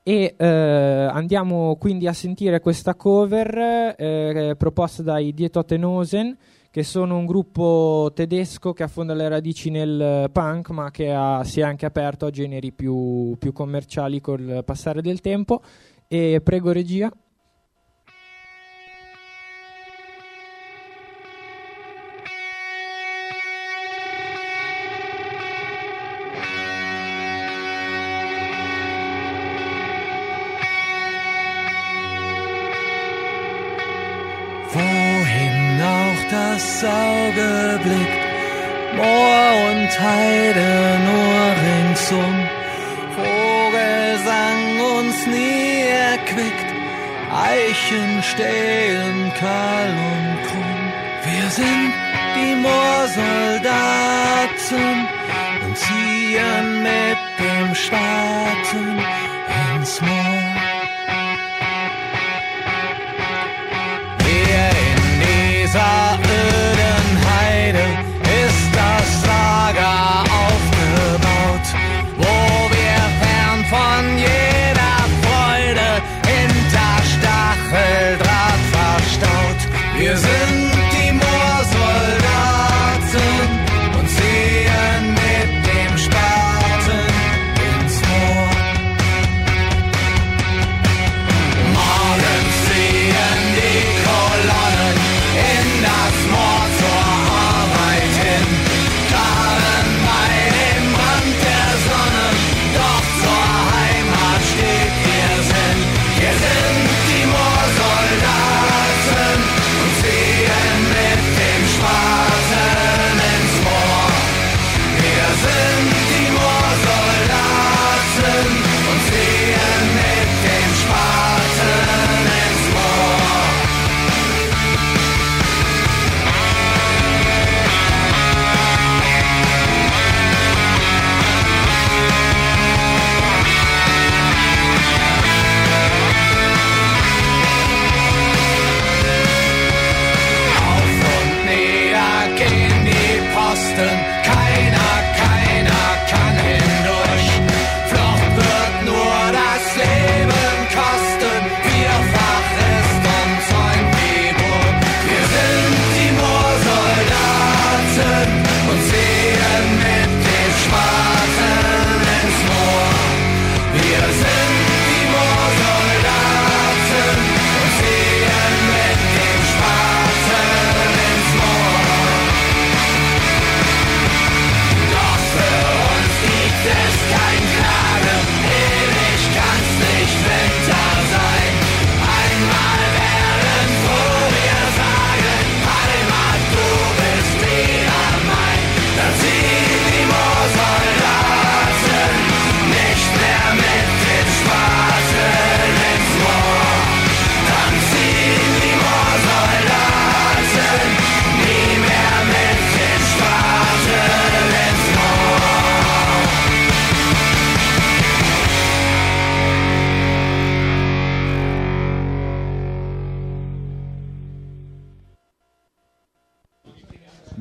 e eh, andiamo quindi a sentire questa cover eh, proposta dai Dietotenosen che sono un gruppo tedesco che affonda le radici nel punk ma che ha, si è anche aperto a generi più, più commerciali col passare del tempo. E prego regia Auge blickt, Moor und Heide nur ringsum, Vogelsang uns nie erquickt, Eichen stehen kahl und krumm. Wir sind die Moorsoldaten und ziehen mit dem Spaten once more. Hier in dieser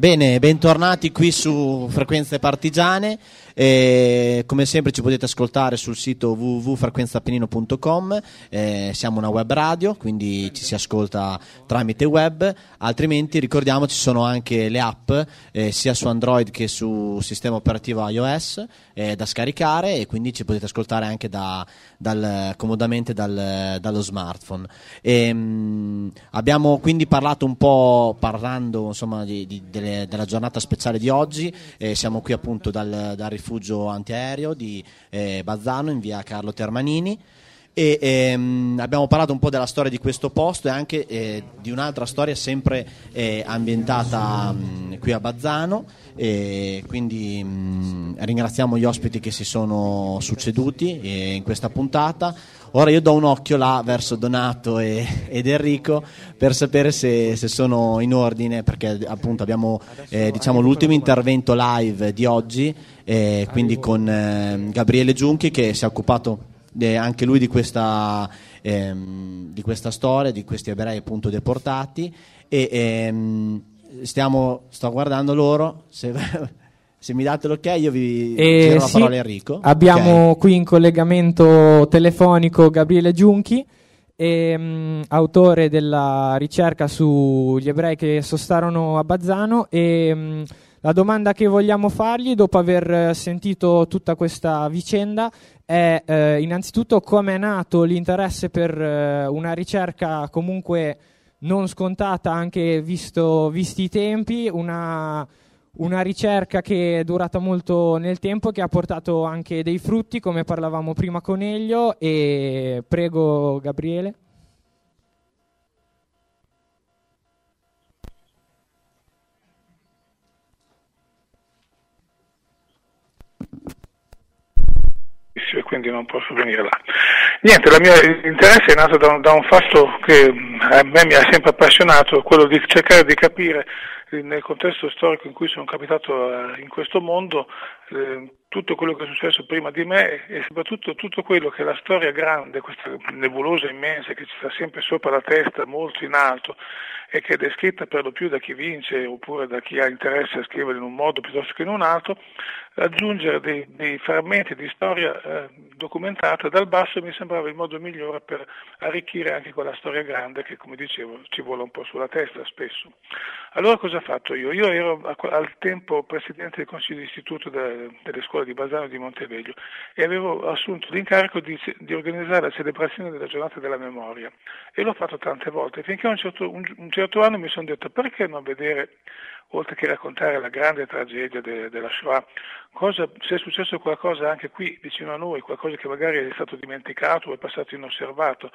Bene, bentornati qui su Frequenze Partigiane. Eh, come sempre ci potete ascoltare sul sito www.frequenzapenino.com. Eh, siamo una web radio, quindi ci si ascolta tramite web. Altrimenti ricordiamo ci sono anche le app eh, sia su Android che su sistema operativo iOS eh, da scaricare e quindi ci potete ascoltare anche da- dal- comodamente dal- dallo smartphone. Ehm, abbiamo quindi parlato un po' parlando insomma di- di- delle- della giornata speciale di oggi. Siamo qui appunto dal, dal rifugio antiaereo di eh, Bazzano in via Carlo Termanini. E ehm, abbiamo parlato un po' della storia di questo posto e anche eh, di un'altra storia sempre eh, ambientata mh, qui a Bazzano. E quindi mh, ringraziamo gli ospiti che si sono succeduti eh, in questa puntata. Ora io do un occhio là verso Donato e- ed Enrico per sapere se, se sono in ordine, perché appunto abbiamo eh, diciamo, l'ultimo intervento live di oggi, eh, quindi con eh, Gabriele Giunchi che si è occupato eh, anche lui di questa, ehm, di questa storia, di questi ebrei appunto deportati e ehm, stiamo, sto guardando loro, se, se mi date l'ok io vi E giro la sì, parola a Enrico. Abbiamo Ok. qui in collegamento telefonico Gabriele Giunchi, ehm, autore della ricerca sugli ebrei che sostarono a Bazzano. E, mm, la domanda che vogliamo fargli, dopo aver eh, sentito tutta questa vicenda, è eh, innanzitutto come è nato l'interesse per eh, una ricerca comunque non scontata, anche visto, visti i tempi, una una ricerca che è durata molto nel tempo, che ha portato anche dei frutti, come parlavamo prima con Elio. E prego, Gabriele. e quindi non posso venire là. Niente, il mio interesse è nato da un, da un fatto che mh, a me mi ha sempre appassionato, quello di cercare di capire nel contesto storico in cui sono capitato eh, in questo mondo eh, tutto quello che è successo prima di me e soprattutto tutto quello che la storia grande, questa nebulosa immensa che ci sta sempre sopra la testa, molto in alto e che è descritta per lo più da chi vince oppure da chi ha interesse a scrivere in un modo piuttosto che in un altro, aggiungere dei, dei frammenti di storia eh, documentata dal basso mi sembrava il modo migliore per arricchire anche quella storia grande che come dicevo ci vuole un po' sulla testa spesso. Allora cosa ho fatto io? Io ero al tempo presidente del consiglio d'istituto de, delle scuole di Bassano e di Monteveglio e avevo assunto l'incarico di, di, organizzare la celebrazione della giornata della memoria e l'ho fatto tante volte finché a un certo, un, un certo anno mi sono detto perché non vedere oltre che raccontare la grande tragedia de, della Shoah, cosa, se è successo qualcosa anche qui vicino a noi, qualcosa che magari è stato dimenticato o è passato inosservato.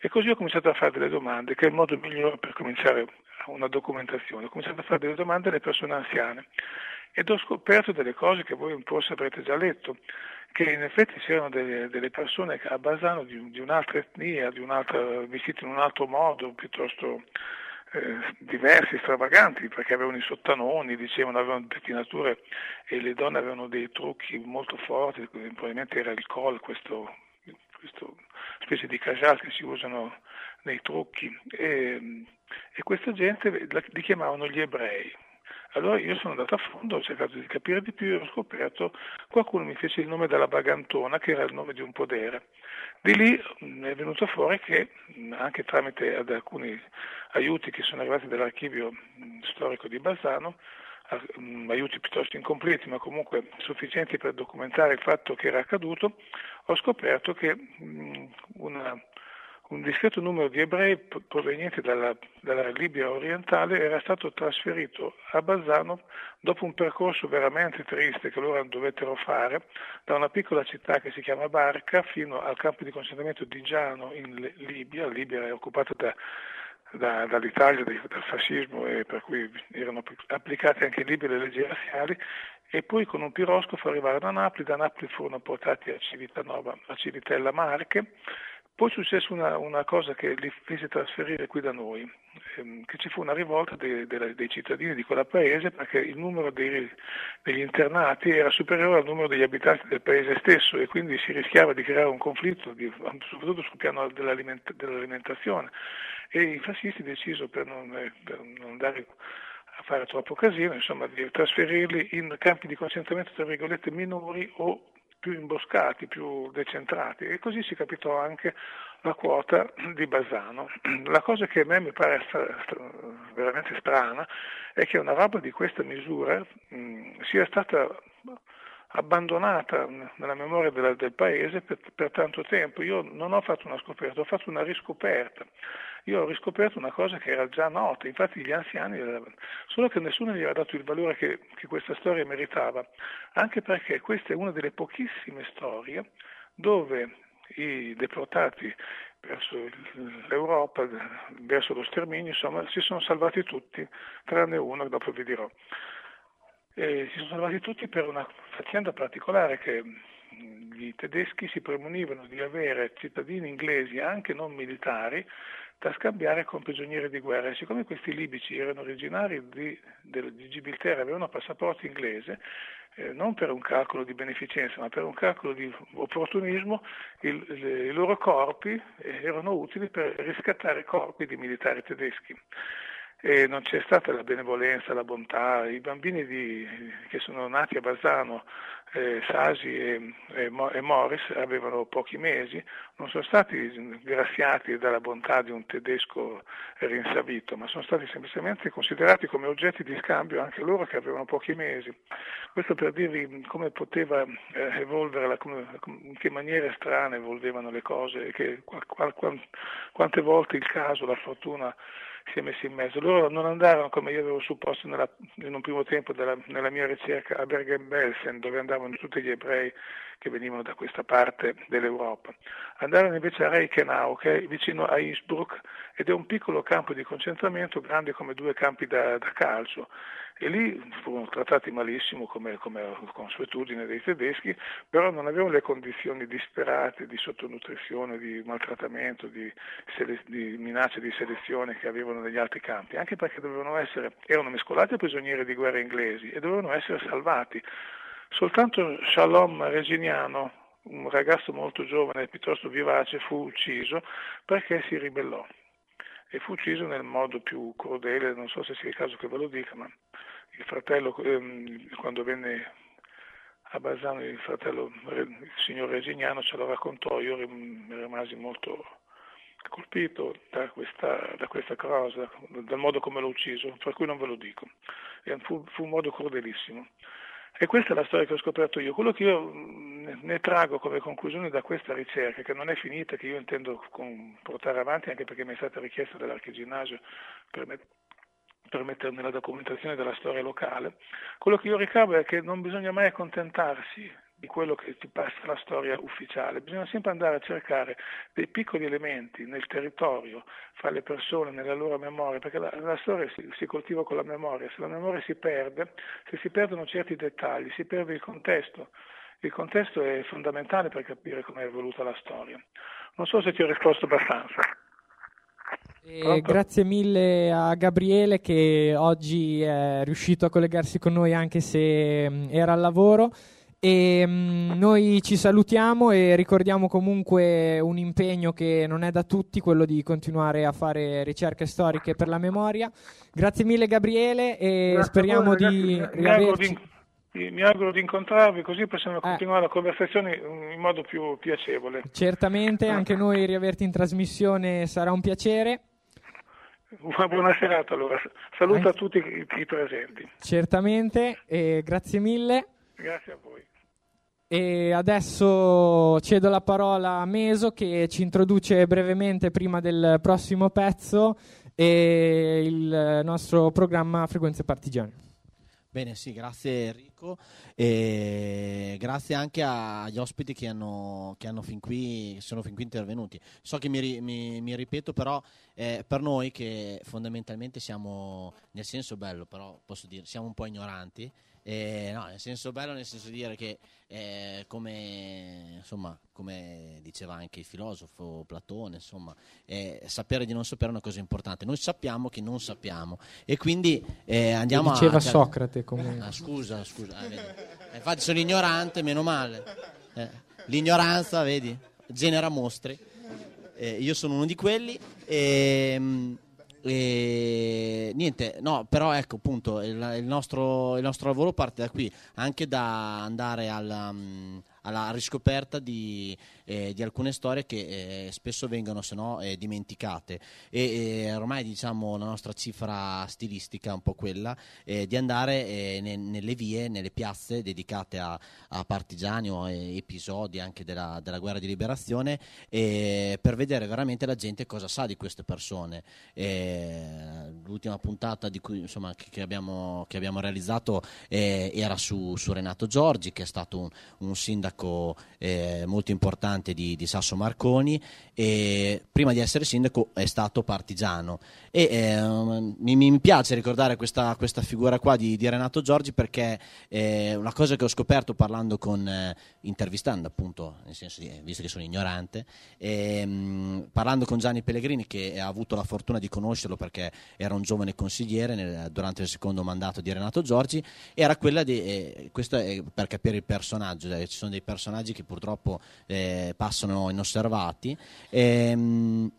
E così ho cominciato a fare delle domande, che è il modo migliore per cominciare una documentazione. Ho cominciato a fare delle domande alle persone anziane ed ho scoperto delle cose che voi forse avrete già letto, che in effetti c'erano delle, delle persone a Basano di, di un'altra etnia, di un'altra, vestite in un altro modo, piuttosto diversi, stravaganti, perché avevano i sottanoni, dicevano, avevano pettinature e le donne avevano dei trucchi molto forti, probabilmente era il col, questo, questo specie di cajal che si usano nei trucchi. E, e questa gente li chiamavano gli ebrei. Allora io sono andato a fondo, ho cercato di capire di più e ho scoperto, qualcuno mi fece il nome della Bagantona, che era il nome di un podere. Di lì mm, è venuto fuori che mm, anche tramite ad alcuni aiuti che sono arrivati dall'archivio mm, storico di Bassano, aiuti piuttosto incompleti ma comunque sufficienti per documentare il fatto che era accaduto, ho scoperto che una un discreto numero di ebrei provenienti dalla, dalla, Libia orientale era stato trasferito a Bazzano dopo un percorso veramente triste che loro dovettero fare da una piccola città che si chiama Barca fino al campo di concentramento di Giano in Libia. Libia era occupata da, da, dall'Italia, dal fascismo e per cui erano applicate anche in Libia le leggi razziali e poi con un piroscafo arrivarono a Napoli, da Napoli furono portati a Civitanova, a Civitella Marche poi successe una, una, cosa che li fece trasferire qui da noi, ehm, che ci fu una rivolta dei, dei, dei, cittadini di quella paese perché il numero dei, degli internati era superiore al numero degli abitanti del paese stesso e quindi si rischiava di creare un conflitto, di, soprattutto sul piano dell'aliment- dell'alimentazione. E i fascisti decisero per non, per non andare a fare troppo casino, insomma, di trasferirli in campi di concentramento tra virgolette minori o più imboscati, più decentrati e così si capitò anche la quota di Basano. La cosa che a me mi pare veramente strana è che una roba di questa misura mh, sia stata abbandonata nella memoria della, del paese per, per, tanto tempo. Io non ho fatto una scoperta, ho fatto una riscoperta. Io ho riscoperto una cosa che era già nota, infatti gli anziani, solo che nessuno gli aveva dato il valore che, che questa storia meritava, anche perché questa è una delle pochissime storie dove i deportati verso l'Europa, verso lo sterminio, insomma, si sono salvati tutti, tranne uno che dopo vi dirò. E si sono salvati tutti per una faccenda particolare che i tedeschi si premunivano di avere cittadini inglesi, anche non militari, da scambiare con prigionieri di guerra. E siccome questi libici erano originari di, di, di Gibilterra, avevano passaporto inglese, eh, non per un calcolo di beneficenza, ma per un calcolo di opportunismo, il, le, i loro corpi eh, erano utili per riscattare corpi di militari tedeschi e non c'è stata la benevolenza, la bontà. I bambini di, che sono nati a Bazzano, eh, Sasi e, e, e, Morris, avevano pochi mesi, non sono stati graziati dalla bontà di un tedesco rinsavito, ma sono stati semplicemente considerati come oggetti di scambio anche loro che avevano pochi mesi. Questo per dirvi come poteva eh, evolvere, come, in che maniere strane evolvevano le cose che, qual, qual, quante volte il caso, la fortuna si è messo in mezzo. Loro non andarono, come io avevo supposto nella, in un primo tempo della, nella mia ricerca, a Bergen-Belsen, dove andavano tutti gli ebrei che venivano da questa parte dell'Europa. Andarono invece a Reichenau, che è vicino a Innsbruck, ed è un piccolo campo di concentramento grande come due campi da, da calcio e lì furono trattati malissimo come, come consuetudine dei tedeschi, però non avevano le condizioni disperate di sottonutrizione, di maltrattamento, di, sele- di minacce di selezione che avevano negli altri campi, anche perché essere, erano mescolati a prigionieri di guerra inglesi e dovevano essere salvati. Soltanto Shalom Reginiano, un ragazzo molto giovane e piuttosto vivace, fu ucciso perché si ribellò e fu ucciso nel modo più crudele, non so se sia il caso che ve lo dica, ma il fratello, ehm, quando venne a Bassano, il fratello, il signor Reginiano, ce lo raccontò, io rim- rimasi molto colpito da questa, da questa cosa, dal modo come l'ho ucciso, per cui non ve lo dico. Fu, fu un modo crudelissimo. E questa è la storia che ho scoperto io. Quello che io mh, ne trago come conclusione da questa ricerca, che non è finita, che io intendo portare avanti, anche perché mi è stata richiesta dall'Archiginnasio per, per mettere nella documentazione della storia locale, quello che io ricavo è che non bisogna mai accontentarsi di quello che ti passa la storia ufficiale, bisogna sempre andare a cercare dei piccoli elementi nel territorio, fra le persone, nella loro memoria, perché la, la storia si, si coltiva con la memoria, se la memoria si perde, se si perdono certi dettagli, si perde il contesto. Il contesto è fondamentale per capire come è evoluta la storia. Non so se ti ho risposto abbastanza. E grazie mille a Gabriele che oggi è riuscito a collegarsi con noi anche se era al lavoro. E noi ci salutiamo e ricordiamo comunque un impegno che non è da tutti, quello di continuare a fare ricerche storiche per la memoria. Grazie mille Gabriele e Grazie speriamo voi, di ragazzi. mi, riaverci. di, mi auguro di incontrarvi così possiamo Eh. continuare la conversazione in modo più piacevole. Certamente anche noi riaverti in trasmissione sarà un piacere. Una buona serata allora. Saluto Anche- a tutti i, i presenti. Certamente, e grazie mille. Grazie a voi. E adesso cedo la parola a Meso che ci introduce brevemente prima del prossimo pezzo e il nostro programma Frequenze Partigiane. Bene, sì, grazie Enrico e grazie anche agli ospiti che hanno, che hanno fin qui, che sono fin qui intervenuti. So che mi, mi- mi ripeto, però eh, per noi che fondamentalmente siamo, nel senso bello, però posso dire, siamo un po' ignoranti, eh, no, nel senso bello, nel senso di dire che eh, come, insomma, come diceva anche il filosofo Platone, insomma, eh, sapere di non sapere è una cosa importante. Noi sappiamo che non sappiamo e quindi eh, andiamo Lo diceva a... Socrate comunque. Ah, scusa, scusa. Vedi. Eh, infatti sono ignorante, meno male. Eh, l'ignoranza, vedi, genera mostri. Eh, io sono uno di quelli. E, e niente, no, però ecco appunto il, il nostro, il nostro lavoro parte da qui, anche da andare alla, mm, alla riscoperta di, eh, di alcune storie che eh, spesso vengono se no eh, dimenticate e eh, ormai diciamo la nostra cifra stilistica è un po' quella eh, di andare eh, ne- nelle vie, nelle piazze dedicate a, a partigiani o a episodi anche della, della guerra di liberazione per vedere veramente la gente cosa sa di queste persone. L'ultima puntata cui, insomma, che, abbiamo, che abbiamo realizzato era su, su Renato Giorgi che è stato un, un sindaco eh, molto importante di, di Sasso Marconi e prima di essere sindaco è stato partigiano. E ehm, mi, mi piace ricordare questa, questa figura qua di, di Renato Giorgi perché è una cosa che ho scoperto parlando con eh, intervistando appunto nel senso di, visto che sono ignorante ehm, parlando con Gianni Pellegrini che ha avuto la fortuna di conoscerlo perché era un giovane consigliere nel- durante il secondo mandato di Renato Giorgi era quella di eh, questo è per capire il personaggio eh, ci sono dei personaggi che purtroppo eh, passano inosservati ehm,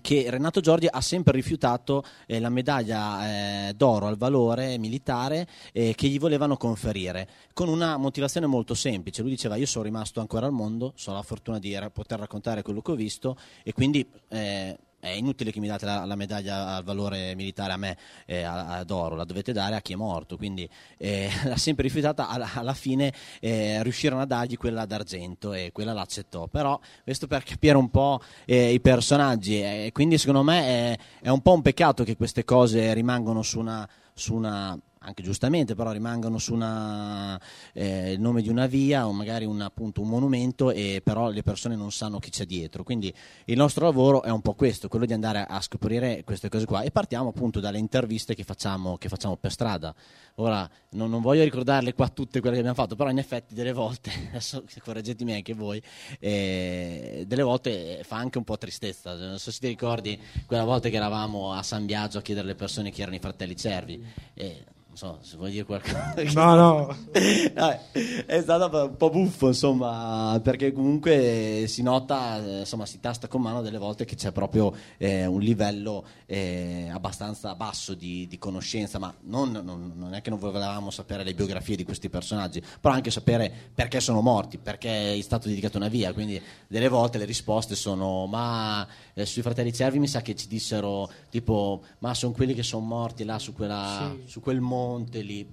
che Renato Giorgi ha sempre rifiutato eh, la medaglia eh, d'oro al valore militare eh, che gli volevano conferire, con una motivazione molto semplice. Lui diceva io sono rimasto ancora al mondo, so la fortuna di ra- poter raccontare quello che ho visto e quindi eh, è inutile che mi date la, la medaglia al valore militare a me eh, ad oro, la dovete dare a chi è morto. Quindi eh, l'ha sempre rifiutata, alla, alla fine eh, riuscirono a dargli quella d'argento e quella l'accettò. Però questo per capire un po' eh, i personaggi e quindi secondo me è, è un po' un peccato che queste cose rimangono su una, su una anche giustamente, però rimangono su una, eh, il nome di una via o magari un, appunto, un monumento e però le persone non sanno chi c'è dietro. Quindi il nostro lavoro è un po' questo, quello di andare a scoprire queste cose qua e partiamo appunto dalle interviste che facciamo, che facciamo per strada. Ora non, non voglio ricordarle qua tutte quelle che abbiamo fatto, però in effetti delle volte, adesso correggetemi anche voi, eh, delle volte fa anche un po' tristezza. Non so se ti ricordi quella volta che eravamo a San Biagio a chiedere alle persone chi erano i fratelli Cervi. Eh, so, se vuoi dire qualcosa. No, no. Vabbè, è stato un po' buffo, insomma, perché comunque si nota, insomma, si tasta con mano delle volte che c'è proprio eh, un livello eh, abbastanza basso di, di conoscenza, ma non, non- non è che non volevamo sapere le biografie di questi personaggi, però anche sapere perché sono morti, perché è stato dedicato una via, quindi delle volte le risposte sono ma eh, sui fratelli Cervi mi sa che ci dissero tipo ma sono quelli che sono morti là su, quella, su quel monte lì,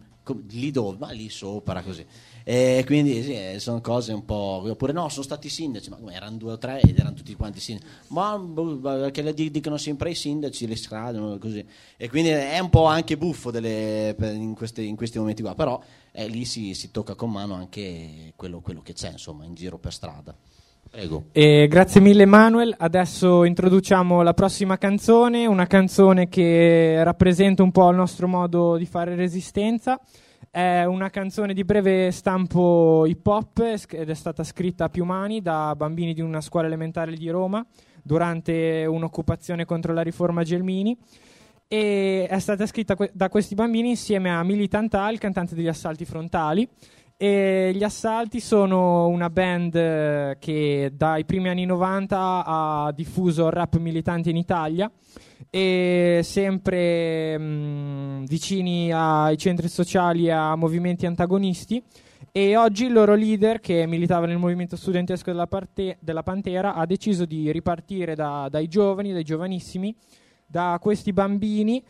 lì dove? Ma lì sopra così. E quindi sì, eh, sono cose un po'. Oppure no, sono stati sindaci, ma erano due o tre ed erano tutti quanti sindaci. Ma boh, perché di- dicono sempre i sindaci, le strade, così. E quindi è un po' anche buffo delle- in, questi, in questi momenti qua, però eh, lì si, si tocca con mano anche quello, quello che c'è, insomma, in giro per strada. Grazie mille Manuel, adesso introduciamo la prossima canzone, una canzone che rappresenta un po' il nostro modo di fare resistenza. È una canzone di breve stampo hip hop ed è stata scritta a più mani da bambini di una scuola elementare di Roma durante un'occupazione contro la riforma Gelmini e è stata scritta que- da questi bambini insieme a Militant Al, il cantante degli Assalti Frontali. E gli Assalti sono una band eh, che dai primi anni 90 ha diffuso il rap militante in Italia e sempre mh, vicini ai centri sociali e a movimenti antagonisti. E oggi il loro leader, che militava nel movimento studentesco della, parte- della Pantera, ha deciso di ripartire da- dai giovani, dai giovanissimi, da questi bambini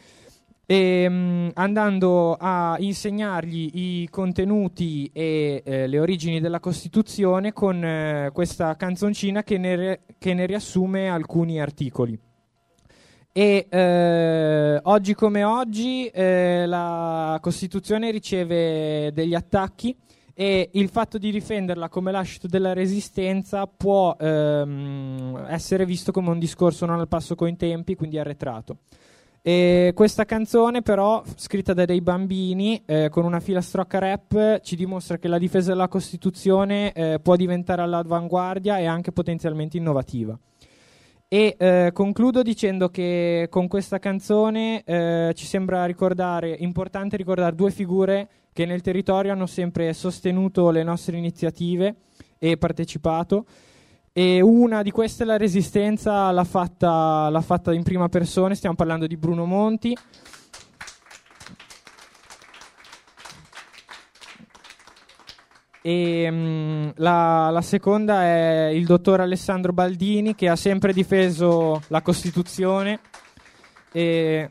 e, mh, andando a insegnargli i contenuti e eh, le origini della Costituzione con eh, questa canzoncina che ne, re- che ne riassume alcuni articoli. E eh, oggi come oggi eh, la Costituzione riceve degli attacchi e il fatto di difenderla come lascito della resistenza può ehm, essere visto come un discorso non al passo coi tempi, quindi arretrato. E questa canzone, però, scritta da dei bambini eh, con una filastrocca rap, ci dimostra che la difesa della Costituzione eh, può diventare all'avanguardia e anche potenzialmente innovativa. E eh, concludo dicendo che con questa canzone eh, ci sembra ricordare, importante ricordare due figure che nel territorio hanno sempre sostenuto le nostre iniziative e partecipato. E una di queste, la Resistenza, l'ha fatta, l'ha fatta in prima persona. Stiamo parlando di Bruno Monti. E mm, la, la seconda è il dottor Alessandro Baldini che ha sempre difeso la Costituzione e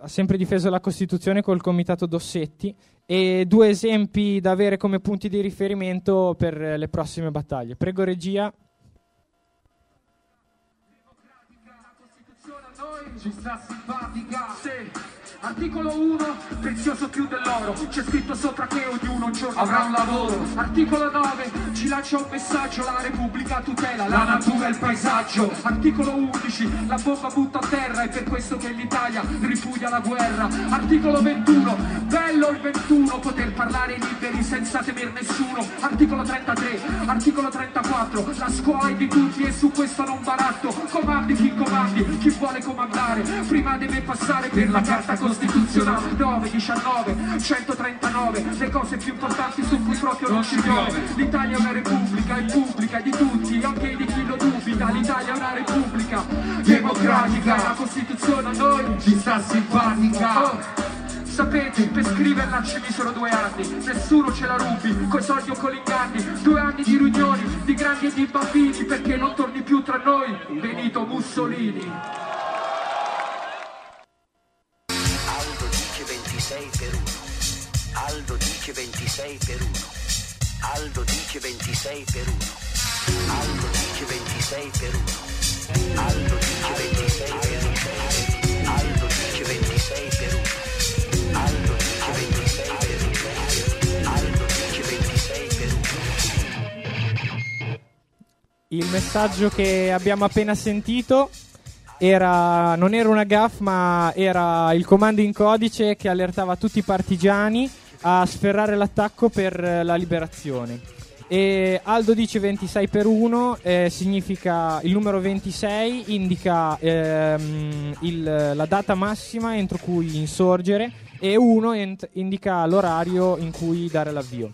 ha sempre difeso la Costituzione col comitato Dossetti e due esempi da avere come punti di riferimento per le prossime battaglie. Prego regia. ci sta simpatica sì. Articolo 1, prezioso più dell'oro. C'è scritto sopra che ognuno un giorno avrà un lavoro. Articolo 9, ci lancia un messaggio. La Repubblica tutela la natura e il paesaggio. Articolo 11, la bomba butta a terra. È per questo che l'Italia ripudia la guerra. Articolo 21, bello il 21 Poter parlare liberi senza temer nessuno. Articolo 33, articolo 34 La scuola è di tutti e su questo non baratto. Comandi chi comandi, chi vuole comandare. Prima deve passare per la carta costituzionale 9, 19, 139 Le cose più importanti su cui proprio non ci piove L'Italia è una repubblica, è pubblica, di tutti Anche di chi lo dubita L'Italia è una repubblica democratica La Costituzione a noi ci sta simpatica Oh. Sapete, per scriverla ci misero due anni, nessuno ce la rubi, coi soldi o con gli inganni, due anni di riunioni, di grandi e di bambini, perché non torni più tra noi, Benito Mussolini. 26 per 1. Aldo dice 26 per 1. Aldo dice 26 per 1. Aldo dice 26 per 1. Aldo dice 26 per 1. Aldo dice 26 per 1. Aldo dice 26 per 1. Aldo dice 26 per 1. Il messaggio che abbiamo appena sentito era, non era una gaff, ma era il comando in codice che allertava tutti i partigiani a sferrare l'attacco per eh, la liberazione. E Aldo dice 26 per 1, eh, significa il numero 26 indica ehm, il- la data massima entro cui insorgere e uno ent- indica l'orario in cui dare l'avvio.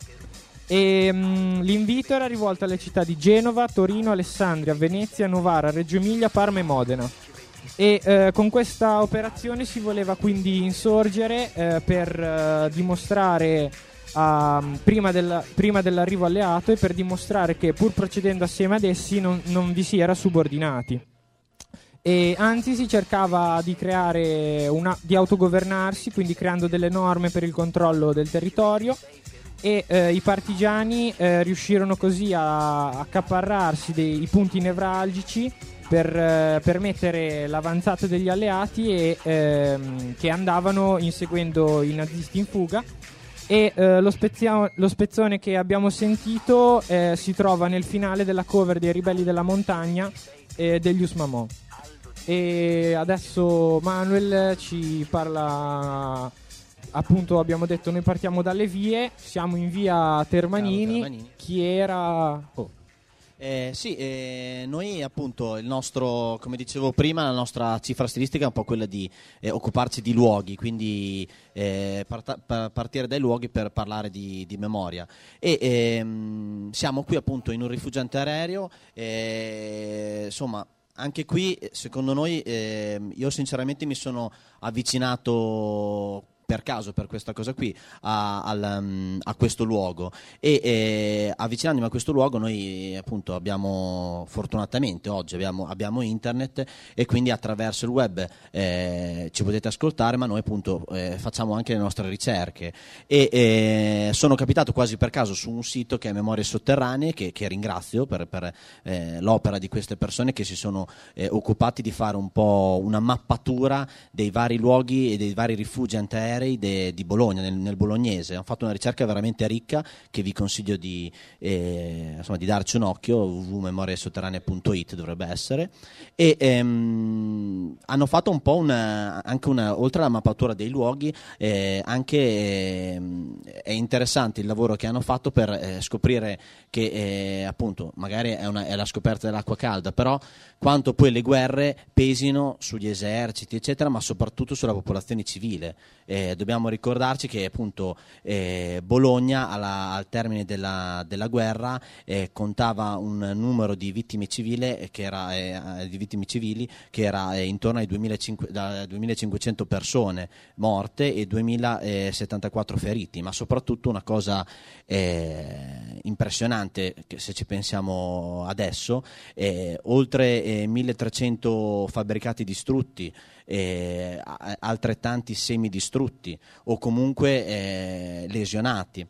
E, mm, l'invito era rivolto alle città di Genova, Torino, Alessandria, Venezia, Novara, Reggio Emilia, Parma e Modena. E eh, con questa operazione si voleva quindi insorgere eh, per eh, dimostrare a- prima, del- prima dell'arrivo alleato e per dimostrare che pur procedendo assieme ad essi non, non vi si era subordinati. E anzi si cercava di una, di autogovernarsi, quindi creando delle norme per il controllo del territorio e eh, i partigiani eh, riuscirono così a accaparrarsi dei punti nevralgici per eh, permettere l'avanzata degli alleati e, ehm, che andavano inseguendo i nazisti in fuga. E eh, lo, spezia- lo spezzone che abbiamo sentito eh, si trova nel finale della cover dei Ribelli della Montagna eh, degli Usmamò e adesso Manuel ci parla appunto abbiamo detto noi partiamo dalle vie siamo in via Termanini, Termanini. chi era Eh, sì, eh, noi appunto il nostro, come dicevo prima, la nostra cifra stilistica è un po' quella di eh, occuparci di luoghi, quindi eh, parta- pa- partire dai luoghi per parlare di, di memoria. E ehm, siamo qui appunto in un rifugio antiaereo, eh, insomma anche qui eh, secondo noi ehm, io sinceramente mi sono avvicinato per caso per questa cosa qui a, al, um, a questo luogo. E eh, avvicinandomi a questo luogo noi appunto abbiamo fortunatamente oggi abbiamo, abbiamo internet e quindi attraverso il web eh, ci potete ascoltare ma noi appunto eh, facciamo anche le nostre ricerche. E sono capitato quasi per caso su un sito che è Memorie Sotterranee che, che ringrazio per, per, eh, l'opera di queste persone che si sono eh, occupati di fare un po' una mappatura dei vari luoghi e dei vari rifugi antiaerei de- di Bologna, nel, nel bolognese. Hanno fatto una ricerca veramente ricca che vi consiglio di, eh, insomma, di darci un occhio, www.memoriesotterranee.it dovrebbe essere. E ehm, hanno fatto un po' una, anche una, oltre alla mappatura dei luoghi, eh, anche ehm, è interessante il lavoro che hanno fatto per eh, scoprire che eh, appunto magari è, una- è la scoperta dell'acqua calda, però quanto poi le guerre pesino sugli eserciti, eccetera, ma soprattutto sulla popolazione civile. Eh, dobbiamo ricordarci che appunto eh, Bologna alla- al termine della, della guerra eh, contava un numero di vittime, civile, eh, era, eh, di vittime civili che era eh, intorno ai 2500 da 2500 persone morte e 2074 feriti, ma soprattutto una cosa eh, impressionante che se ci pensiamo adesso, eh, oltre eh, 1300 fabbricati distrutti, eh, altrettanti semidistrutti o comunque eh, lesionati.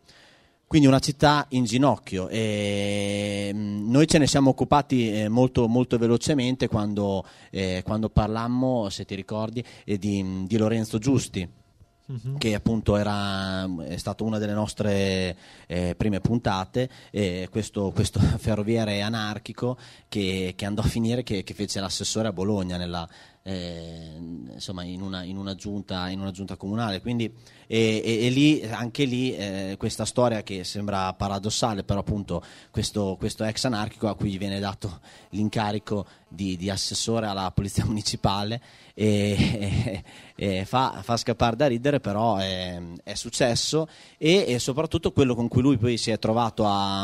Quindi una città in ginocchio e mm, noi ce ne siamo occupati eh, molto, molto velocemente quando, eh, quando parlammo, se ti ricordi, di, di Lorenzo Giusti Mhm. che appunto era, è stata una delle nostre eh, prime puntate, eh, questo, questo ferroviere anarchico che, che andò a finire che, che fece l'assessore a Bologna nella, eh, insomma, in, una, in, una giunta, in una giunta comunale. Quindi, e, e- e lì, anche lì eh, questa storia che sembra paradossale, però appunto questo, questo ex anarchico a cui viene dato l'incarico di, di assessore alla polizia municipale e, e fa, fa scappare da ridere, però è, è successo e, e soprattutto quello con cui lui poi si è trovato a,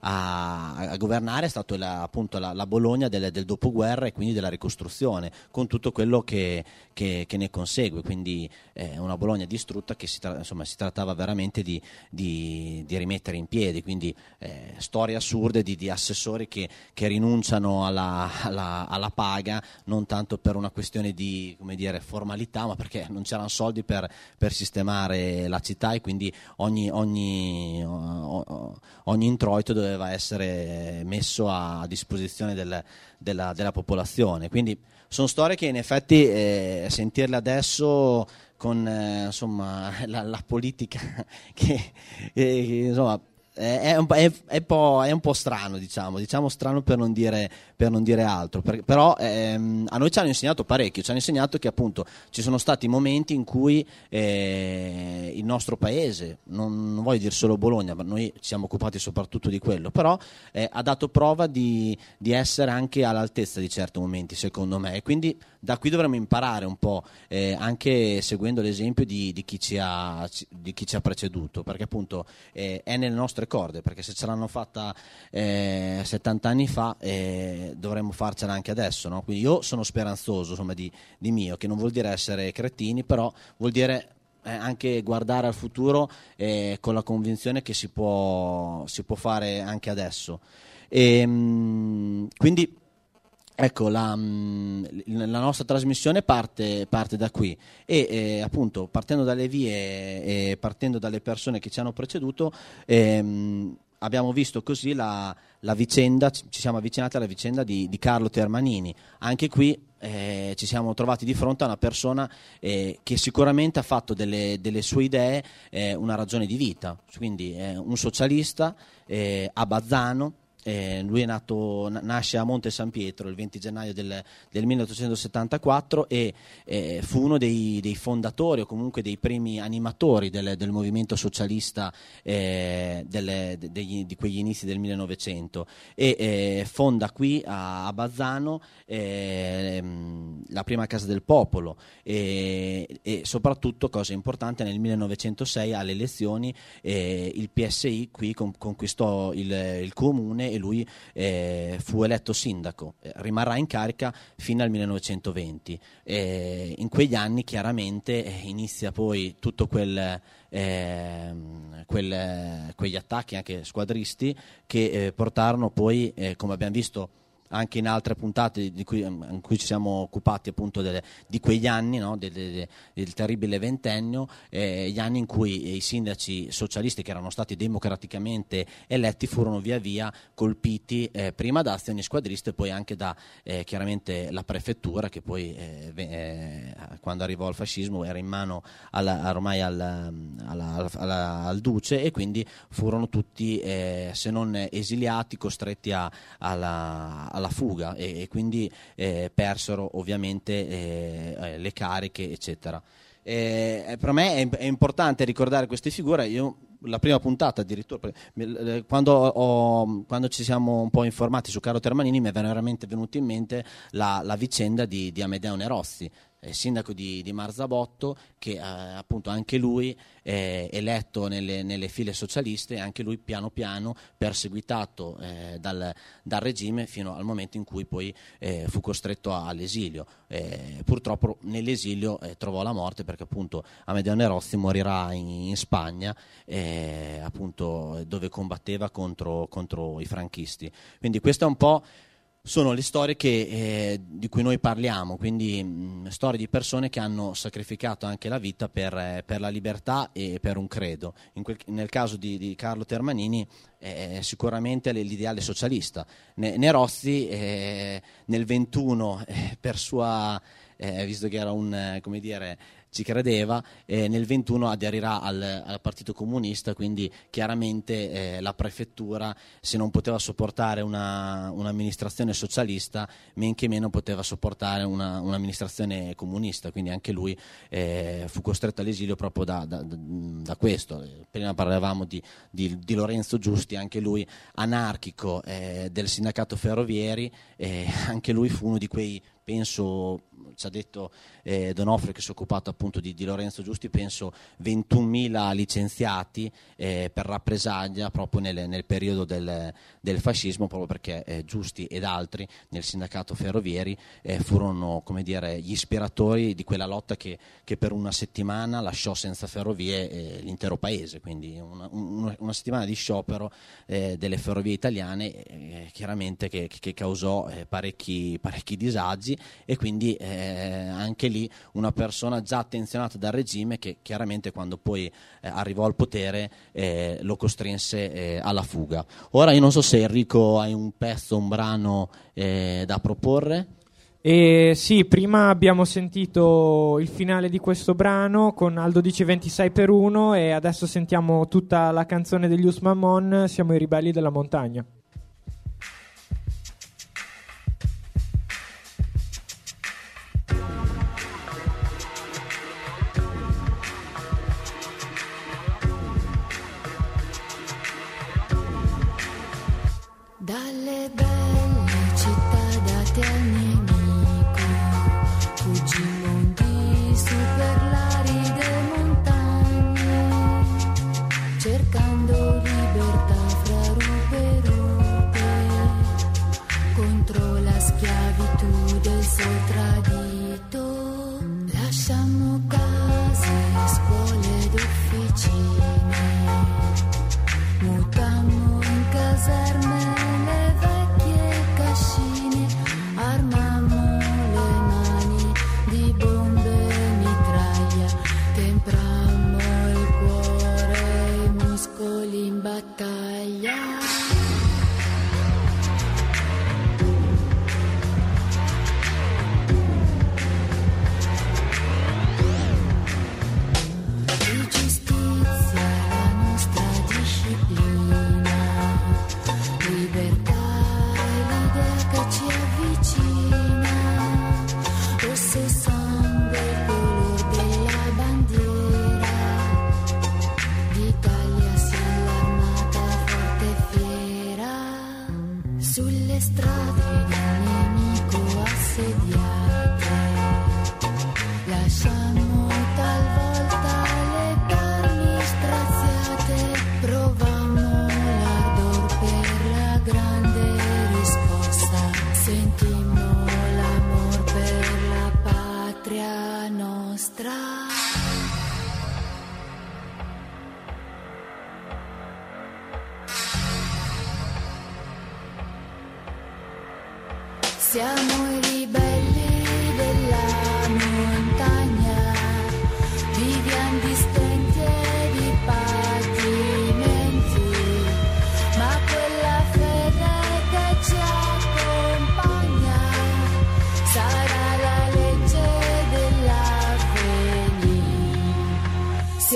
a- a governare è stato la, appunto la, la Bologna del, del dopoguerra e quindi della ricostruzione, con tutto quello che, che- che ne consegue, quindi eh, una Bologna distrutta che si, tra- insomma, si trattava veramente di, di- di rimettere in piedi, quindi eh, storie assurde di, di assessori che, che rinunciano alla, alla- alla paga non tanto per una questione di dire, formalità, ma perché non c'erano soldi per, per sistemare la città e quindi ogni, ogni, ogni introito doveva essere messo a disposizione del- della, della popolazione. Quindi sono storie che in effetti eh, sentirle adesso con eh, insomma, la, la politica che, che, insomma, è, un, è- è è un po' strano, diciamo, diciamo strano per non dire, per non dire altro, Per- però ehm, a noi ci hanno insegnato parecchio, ci hanno insegnato che appunto ci sono stati momenti in cui eh, il nostro paese, non, non voglio dire solo Bologna, ma noi ci siamo occupati soprattutto di quello, però eh, ha dato prova di, di essere anche all'altezza di certi momenti, secondo me, e quindi da qui dovremmo imparare un po', eh, anche seguendo l'esempio di, di chi ci ha, di chi ci ha preceduto, perché appunto eh, è nelle nostre corde, perché se ce l'hanno fatta eh, 70 anni fa eh, dovremmo farcela anche adesso. no? Quindi io sono speranzoso insomma, di, di mio, che non vuol dire essere cretini, però vuol dire eh, anche guardare al futuro eh, con la convinzione che si può, si può fare anche adesso. E, mm, quindi Ecco, la, mm, la nostra trasmissione parte, parte da qui e eh, appunto partendo dalle vie e partendo dalle persone che ci hanno preceduto ehm, abbiamo visto così la, la vicenda, ci siamo avvicinati alla vicenda di, di Carlo Termanini. Anche qui eh, ci siamo trovati di fronte a una persona eh, che sicuramente ha fatto delle, delle sue idee eh, una ragione di vita, quindi è un socialista eh, a Bazzano. Eh, lui nato, na- nasce a Monte San Pietro il 20 gennaio del, del 1874 e eh, fu uno dei, dei fondatori o comunque dei primi animatori del, del movimento socialista eh, delle- de- degli- di quegli inizi del 1900 e eh, fonda qui a, a Bazzano ehm, la prima casa del popolo e, e soprattutto, cosa importante, nel 1906 alle elezioni eh, il PSI qui con- conquistò il, il comune e lui eh, fu eletto sindaco, Eh, rimarrà in carica fino al 1920. Eh, in quegli anni chiaramente eh, inizia poi tutto quel, ehm, quel- quegli attacchi anche squadristi che eh, portarono poi, eh, come abbiamo visto anche in altre puntate di cui, in cui ci siamo occupati appunto delle- di quegli anni, no? del, del- del terribile ventennio, eh, gli anni in cui i sindaci socialisti che erano stati democraticamente eletti furono via via colpiti eh, prima da azioni squadriste e poi anche da eh, chiaramente la prefettura che poi eh, eh, quando arrivò il fascismo era in mano alla- ormai al, alla- alla- al duce e quindi furono tutti eh, se non esiliati costretti a- alla, alla fuga e, e quindi eh, persero ovviamente eh, eh, le cariche eccetera. Eh, per me è, è importante ricordare queste figure. Io la prima puntata addirittura, eh, quando, ho- quando ci siamo un po' informati su Caro Termanini, mi è veramente venuta in mente la, la vicenda di, di Amedeo Nerozzi, eh, sindaco di, di Marzabotto, che eh, appunto anche lui è eletto nelle, nelle file socialiste, anche lui piano piano perseguitato eh, dal, dal regime fino al momento in cui poi eh, fu costretto all'esilio. Eh, purtroppo nell'esilio eh, trovò la morte perché appunto Amedeo Nerozzi morirà in, in Spagna, eh, appunto dove combatteva contro, contro i franchisti. Quindi questo è un po' sono le storie che, eh, di cui noi parliamo, quindi mh, storie di persone che hanno sacrificato anche la vita per, eh, per la libertà e per un credo. Quel- nel caso di, di Carlo Termanini è sicuramente l'ideale socialista. Ne- Nerozzi eh, nel 21 eh, per sua, eh, visto che era un, eh, come dire, ci credeva, eh, nel 21 aderirà al, al Partito Comunista, quindi chiaramente eh, la prefettura, se non poteva sopportare una- un'amministrazione socialista, men che meno poteva sopportare una- un'amministrazione comunista, quindi anche lui eh, fu costretto all'esilio proprio da, da- da- questo. Eh, Prima parlavamo di, di- di Lorenzo Giusti, anche lui anarchico eh, del sindacato ferrovieri, anche lui fu uno di quei, penso, ci ha detto eh, Donofrio che si è occupato appunto di, di Lorenzo Giusti, penso 21.000 licenziati eh, per rappresaglia proprio nel, nel periodo del, del fascismo, proprio perché eh, Giusti ed altri nel sindacato ferrovieri eh, furono come dire, gli ispiratori di quella lotta che, che per una settimana lasciò senza ferrovie eh, l'intero paese, quindi una, un- una settimana di sciopero eh, delle ferrovie italiane chiaramente che, che causò parecchi, parecchi disagi e quindi eh, anche lì una persona già attenzionata dal regime che chiaramente quando poi eh, arrivò al potere eh, lo costrinse eh, alla fuga. Ora io non so se Enrico hai un pezzo, un brano eh, da proporre. E sì, prima abbiamo sentito il finale di questo brano con Aldo dice 26 per 1 e adesso sentiamo tutta la canzone degli Usman Mon, Siamo i ribelli della montagna.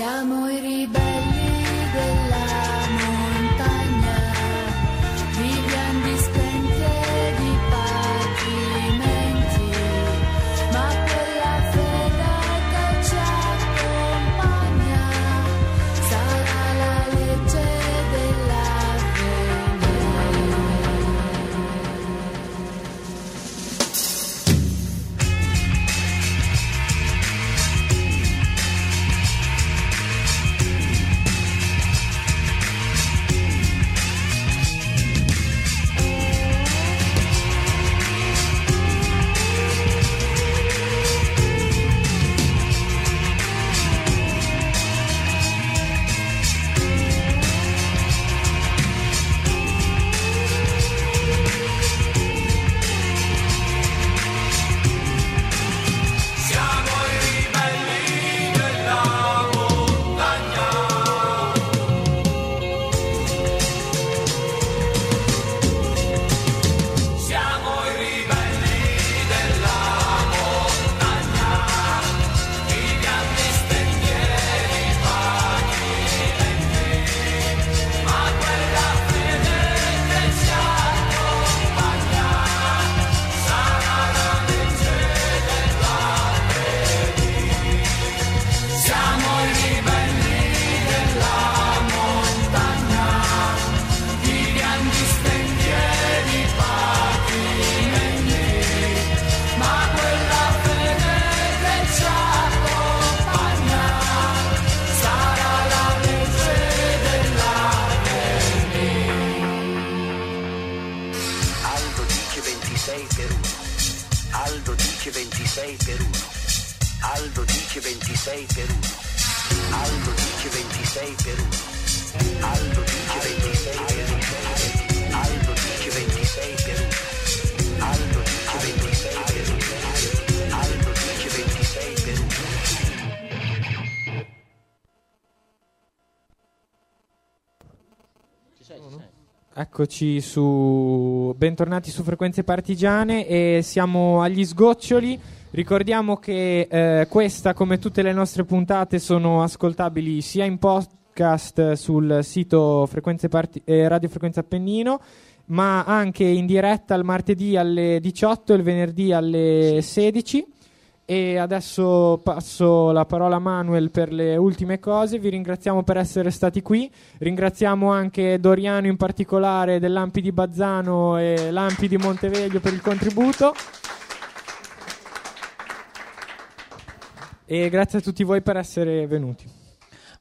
Siamo i ribelli della Eccoci su bentornati su Frequenze Partigiane e siamo agli sgoccioli. Ricordiamo che eh, questa, come tutte le nostre puntate, sono ascoltabili sia in podcast sul sito Frequenze Parti- eh, Radio Frequenza Appennino, ma anche in diretta il martedì alle 18 e il venerdì alle 16. E adesso passo la parola a Manuel per le ultime cose. Vi ringraziamo per essere stati qui. Ringraziamo anche Doriano in particolare dell'Ampi di Bazzano e l'Ampi di Monteveglio per il contributo. E grazie a tutti voi per essere venuti.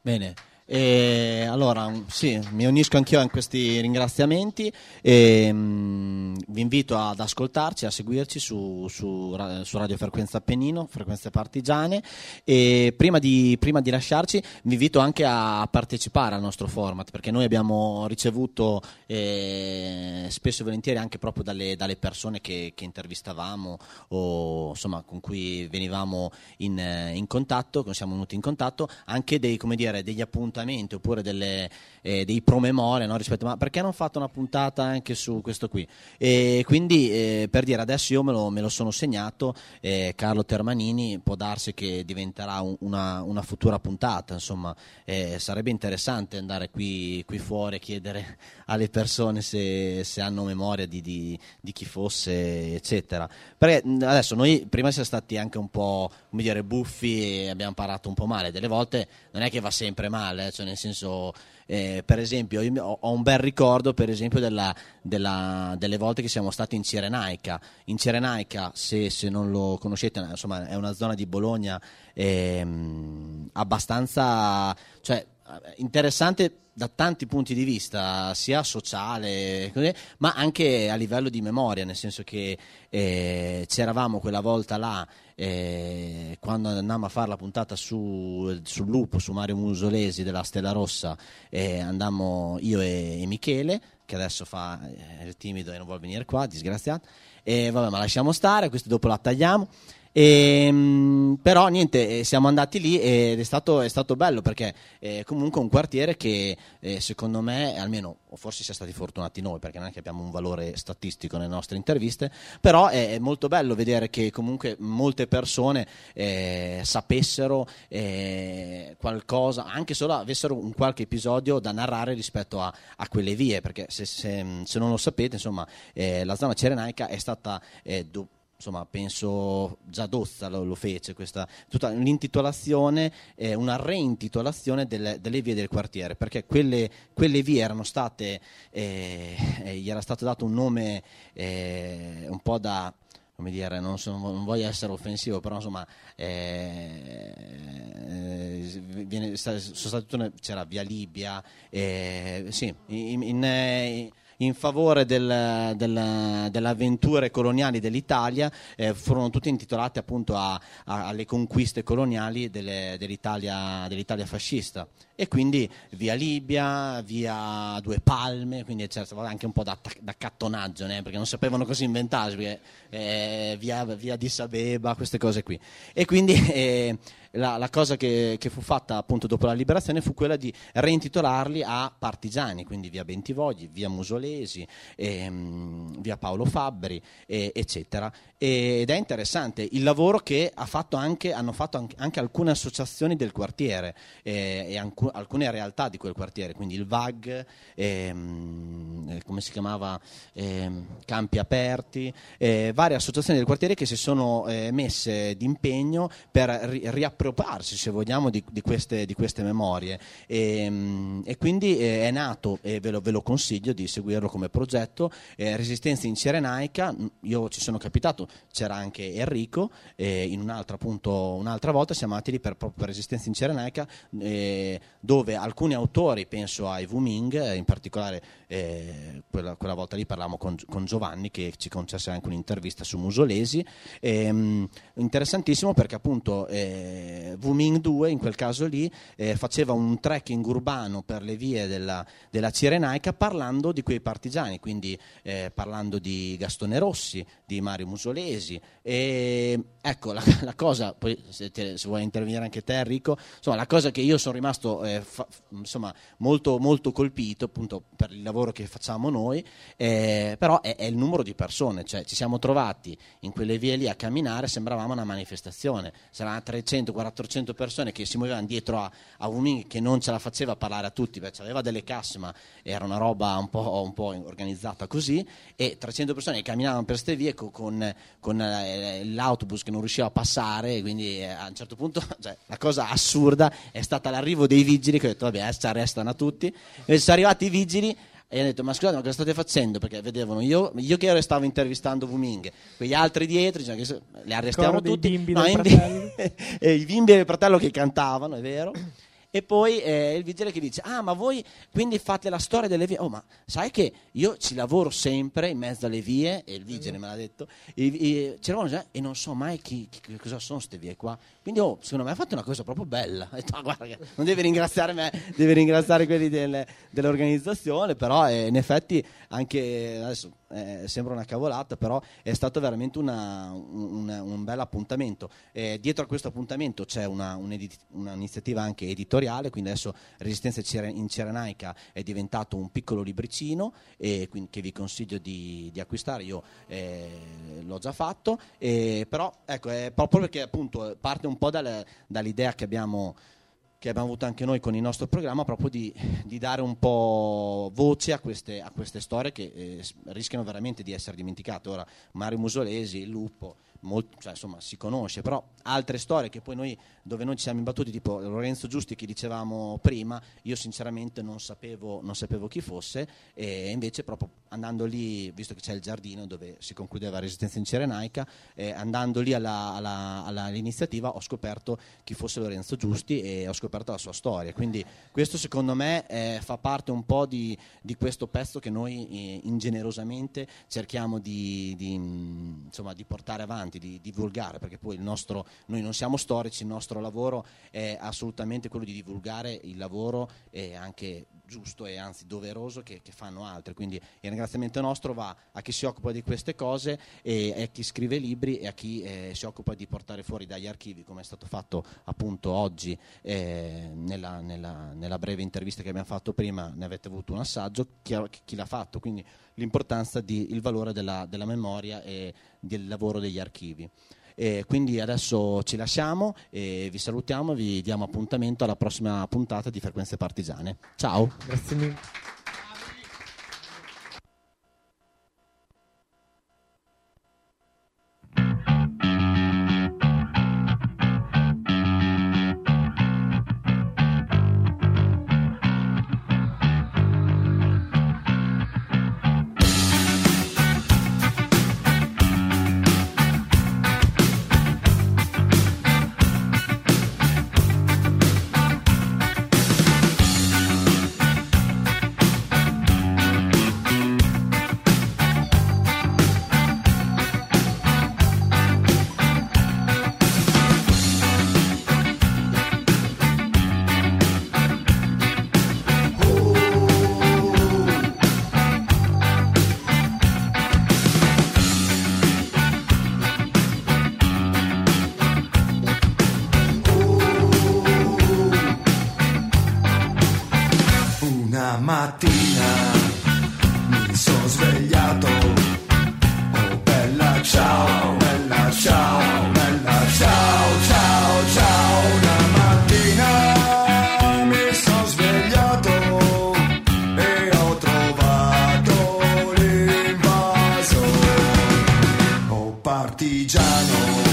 Bene, e allora mm, sì, mi unisco anch'io in questi ringraziamenti e mm, vi invito ad ascoltarci, a seguirci su, su su Radio Frequenza Appennino, Frequenze Partigiane. E prima di, prima di lasciarci vi invito anche a partecipare al nostro format perché noi abbiamo ricevuto eh, spesso e volentieri anche proprio dalle, dalle persone che, che intervistavamo o insomma con cui venivamo in, in contatto, con siamo venuti in contatto, anche dei, dire, degli appuntamenti oppure delle, eh, dei promemoria no, rispetto ma perché non fatto una puntata anche su questo qui? E quindi eh, per dire adesso io me lo, me lo sono segnato eh, Carlo Termanini può darsi che diventerà un- una, una futura puntata insomma eh, sarebbe interessante andare qui, qui fuori e chiedere alle persone se, se hanno memoria di, di- di chi fosse eccetera. Perché adesso noi prima siamo stati anche un po' come dire buffi abbiamo parlato un po' male delle volte non è che va sempre male eh, cioè nel senso eh, per esempio, io ho, un bel ricordo, per esempio, della- della- delle volte che siamo stati in Cirenaica. In Cirenaica, se, se non lo conoscete, insomma, è una zona di Bologna ehm, abbastanza, cioè, eh, interessante da tanti punti di vista, sia sociale, ma anche a livello di memoria, nel senso che eh, c'eravamo quella volta là eh, quando andammo a fare la puntata su, sul lupo, su Mario Musolesi della Stella Rossa, eh, andammo io e, e Michele, che adesso fa eh, il timido e non vuole venire qua, disgraziato, e vabbè, ma lasciamo stare, questo dopo la tagliamo. Ehm, però niente, eh, siamo andati lì ed è stato, è stato bello perché è comunque un quartiere che eh, secondo me, almeno forse siamo stati fortunati noi perché non è che abbiamo un valore statistico nelle nostre interviste, però è, molto bello vedere che comunque molte persone eh, sapessero eh, qualcosa, anche solo avessero un qualche episodio da narrare rispetto a, a quelle vie, perché se, se- se non lo sapete, insomma, eh, la zona cirenaica è stata... eh, do- insomma, penso già Dozza lo, lo fece, questa, tutta l'intitolazione, eh, una reintitolazione delle, delle vie del quartiere, perché quelle, quelle vie erano state, eh, eh, gli era stato dato un nome eh, un po' da, come dire, non, so- non voglio essere offensivo, però insomma, eh, eh, viene- c'era Via Libia, eh, sì, in, in, eh, in favore del- del- delle avventure coloniali dell'Italia, eh, furono tutte intitolate appunto a- a- alle conquiste coloniali delle- dell'Italia, dell'Italia fascista. E quindi via Libia, via Due Palme, quindi c'era stato anche un po' da, da cattonaggio, né? perché non sapevano cosa inventarsi, perché, eh, via, via di Sabeba, queste cose qui. E quindi eh, la, la cosa che, che fu fatta appunto dopo la liberazione fu quella di reintitolarli a partigiani, quindi via Bentivogli, via Musolesi, ehm, via Paolo Fabbri, eh, eccetera. Ed è interessante il lavoro che ha fatto anche, hanno fatto anche, anche alcune associazioni del quartiere eh, e ancu- alcune realtà di quel quartiere, quindi il VAG, ehm, eh, come si chiamava, Ehm, Campi Aperti, eh, varie associazioni del quartiere che si sono eh, messe d'impegno per ri- riappropriarsi, se vogliamo, di, di queste, di queste memorie. E, mm, e quindi eh, è nato, e ve lo, ve lo consiglio di seguirlo come progetto, eh, Resistenza in Cirenaica, Mm, io ci sono capitato, c'era anche Enrico, eh, in un'altra, appunto, un'altra volta siamo andati lì per, per Resistenza in Cirenaica, eh, dove alcuni autori, penso a Evu Ming, eh, in particolare eh, quella, quella volta lì parlavamo con, con Giovanni che ci concesse anche un'intervista su Musolesi, Ehm, interessantissimo perché appunto eh, eh, Wuming 2, in quel caso lì, eh, faceva un trekking urbano per le vie della, della Cirenaica parlando di quei partigiani, quindi eh, parlando di Gastone Rossi, di Mario Musolesi. E, ecco, la, la cosa, poi se, te, se, vuoi intervenire anche te Enrico, insomma, la cosa che io sono rimasto eh, fa, insomma, molto, molto colpito appunto per il lavoro che facciamo noi, eh, però è, è, il numero di persone, cioè ci siamo trovati in quelle vie lì a camminare, sembravamo una manifestazione, sarà 300 400 persone che si muovevano dietro a, a MING che non ce la faceva parlare a tutti, perché aveva delle casse ma era una roba un po', un po organizzata così e 300 persone che camminavano per queste vie con, con, eh, l'autobus che non riusciva a passare, quindi eh, a un certo punto cioè, la cosa assurda è stata l'arrivo dei vigili che ho detto vabbè, eh, ci arrestano a tutti, e sono arrivati i vigili e hanno detto ma scusate ma cosa state facendo? Perché vedevano io, io che stavo intervistando Wuming. Quegli altri dietro se- li arrestiamo Ancora tutti. bimbi No, e i bimbi del fratello che cantavano è vero e poi eh, il vigile che dice ah ma voi quindi fate la storia delle vie? Oh ma sai che io ci lavoro sempre in mezzo alle vie e il vigile me l'ha detto e, e, e non so mai chi, chi- cosa sono queste vie qua. Quindi oh, secondo me ha fatto una cosa proprio bella. Ho detto, "Ah, guarda non devi ringraziare me devi ringraziare quelli del- dell'organizzazione però eh, in effetti anche adesso eh, sembra una cavolata però è stato veramente una- un, un bel appuntamento. Eh, dietro a questo appuntamento c'è una, un'iniziativa anche editoriale quindi adesso Resistenza in Cirenaica è diventato un piccolo libricino e quindi che vi consiglio di, di acquistare. Io eh, l'ho già fatto e però ecco è proprio perché appunto parte un po' dalle- dall'idea che abbiamo che abbiamo avuto anche noi con il nostro programma, proprio di, di dare un po' voce a queste, a queste storie che eh, rischiano veramente di essere dimenticate. Ora, Mario Musolesi, il lupo, molto- cioè, insomma, si conosce, però altre storie che poi noi, dove noi ci siamo imbattuti, tipo Lorenzo Giusti che dicevamo prima, io sinceramente non sapevo, non sapevo chi fosse, e invece proprio andando lì, visto che c'è il giardino dove si concludeva Resistenza in Cirenaica, eh, andando lì alla- alla- alla- all'iniziativa ho scoperto chi fosse Lorenzo Giusti e ho scoperto la sua storia. Quindi questo secondo me eh, fa parte un po' di, di questo pezzo che noi eh, ingenerosamente cerchiamo di, di, insomma, di portare avanti, di divulgare, perché poi il nostro, noi non siamo storici, il nostro lavoro è assolutamente quello di divulgare il lavoro e anche giusto e anzi doveroso che, che fanno altri. Quindi il ringraziamento nostro va a chi si occupa di queste cose e a chi scrive libri e a chi eh, si occupa di portare fuori dagli archivi, come è stato fatto appunto oggi eh, nella, nella- nella breve intervista che abbiamo fatto prima, ne avete avuto un assaggio, chi, chi l'ha fatto, quindi l'importanza di, il valore della, della memoria e del lavoro degli archivi. E quindi adesso ci lasciamo e vi salutiamo, vi diamo appuntamento alla prossima puntata di Frequenze Partigiane. Ciao. Grazie mille. Partigiano,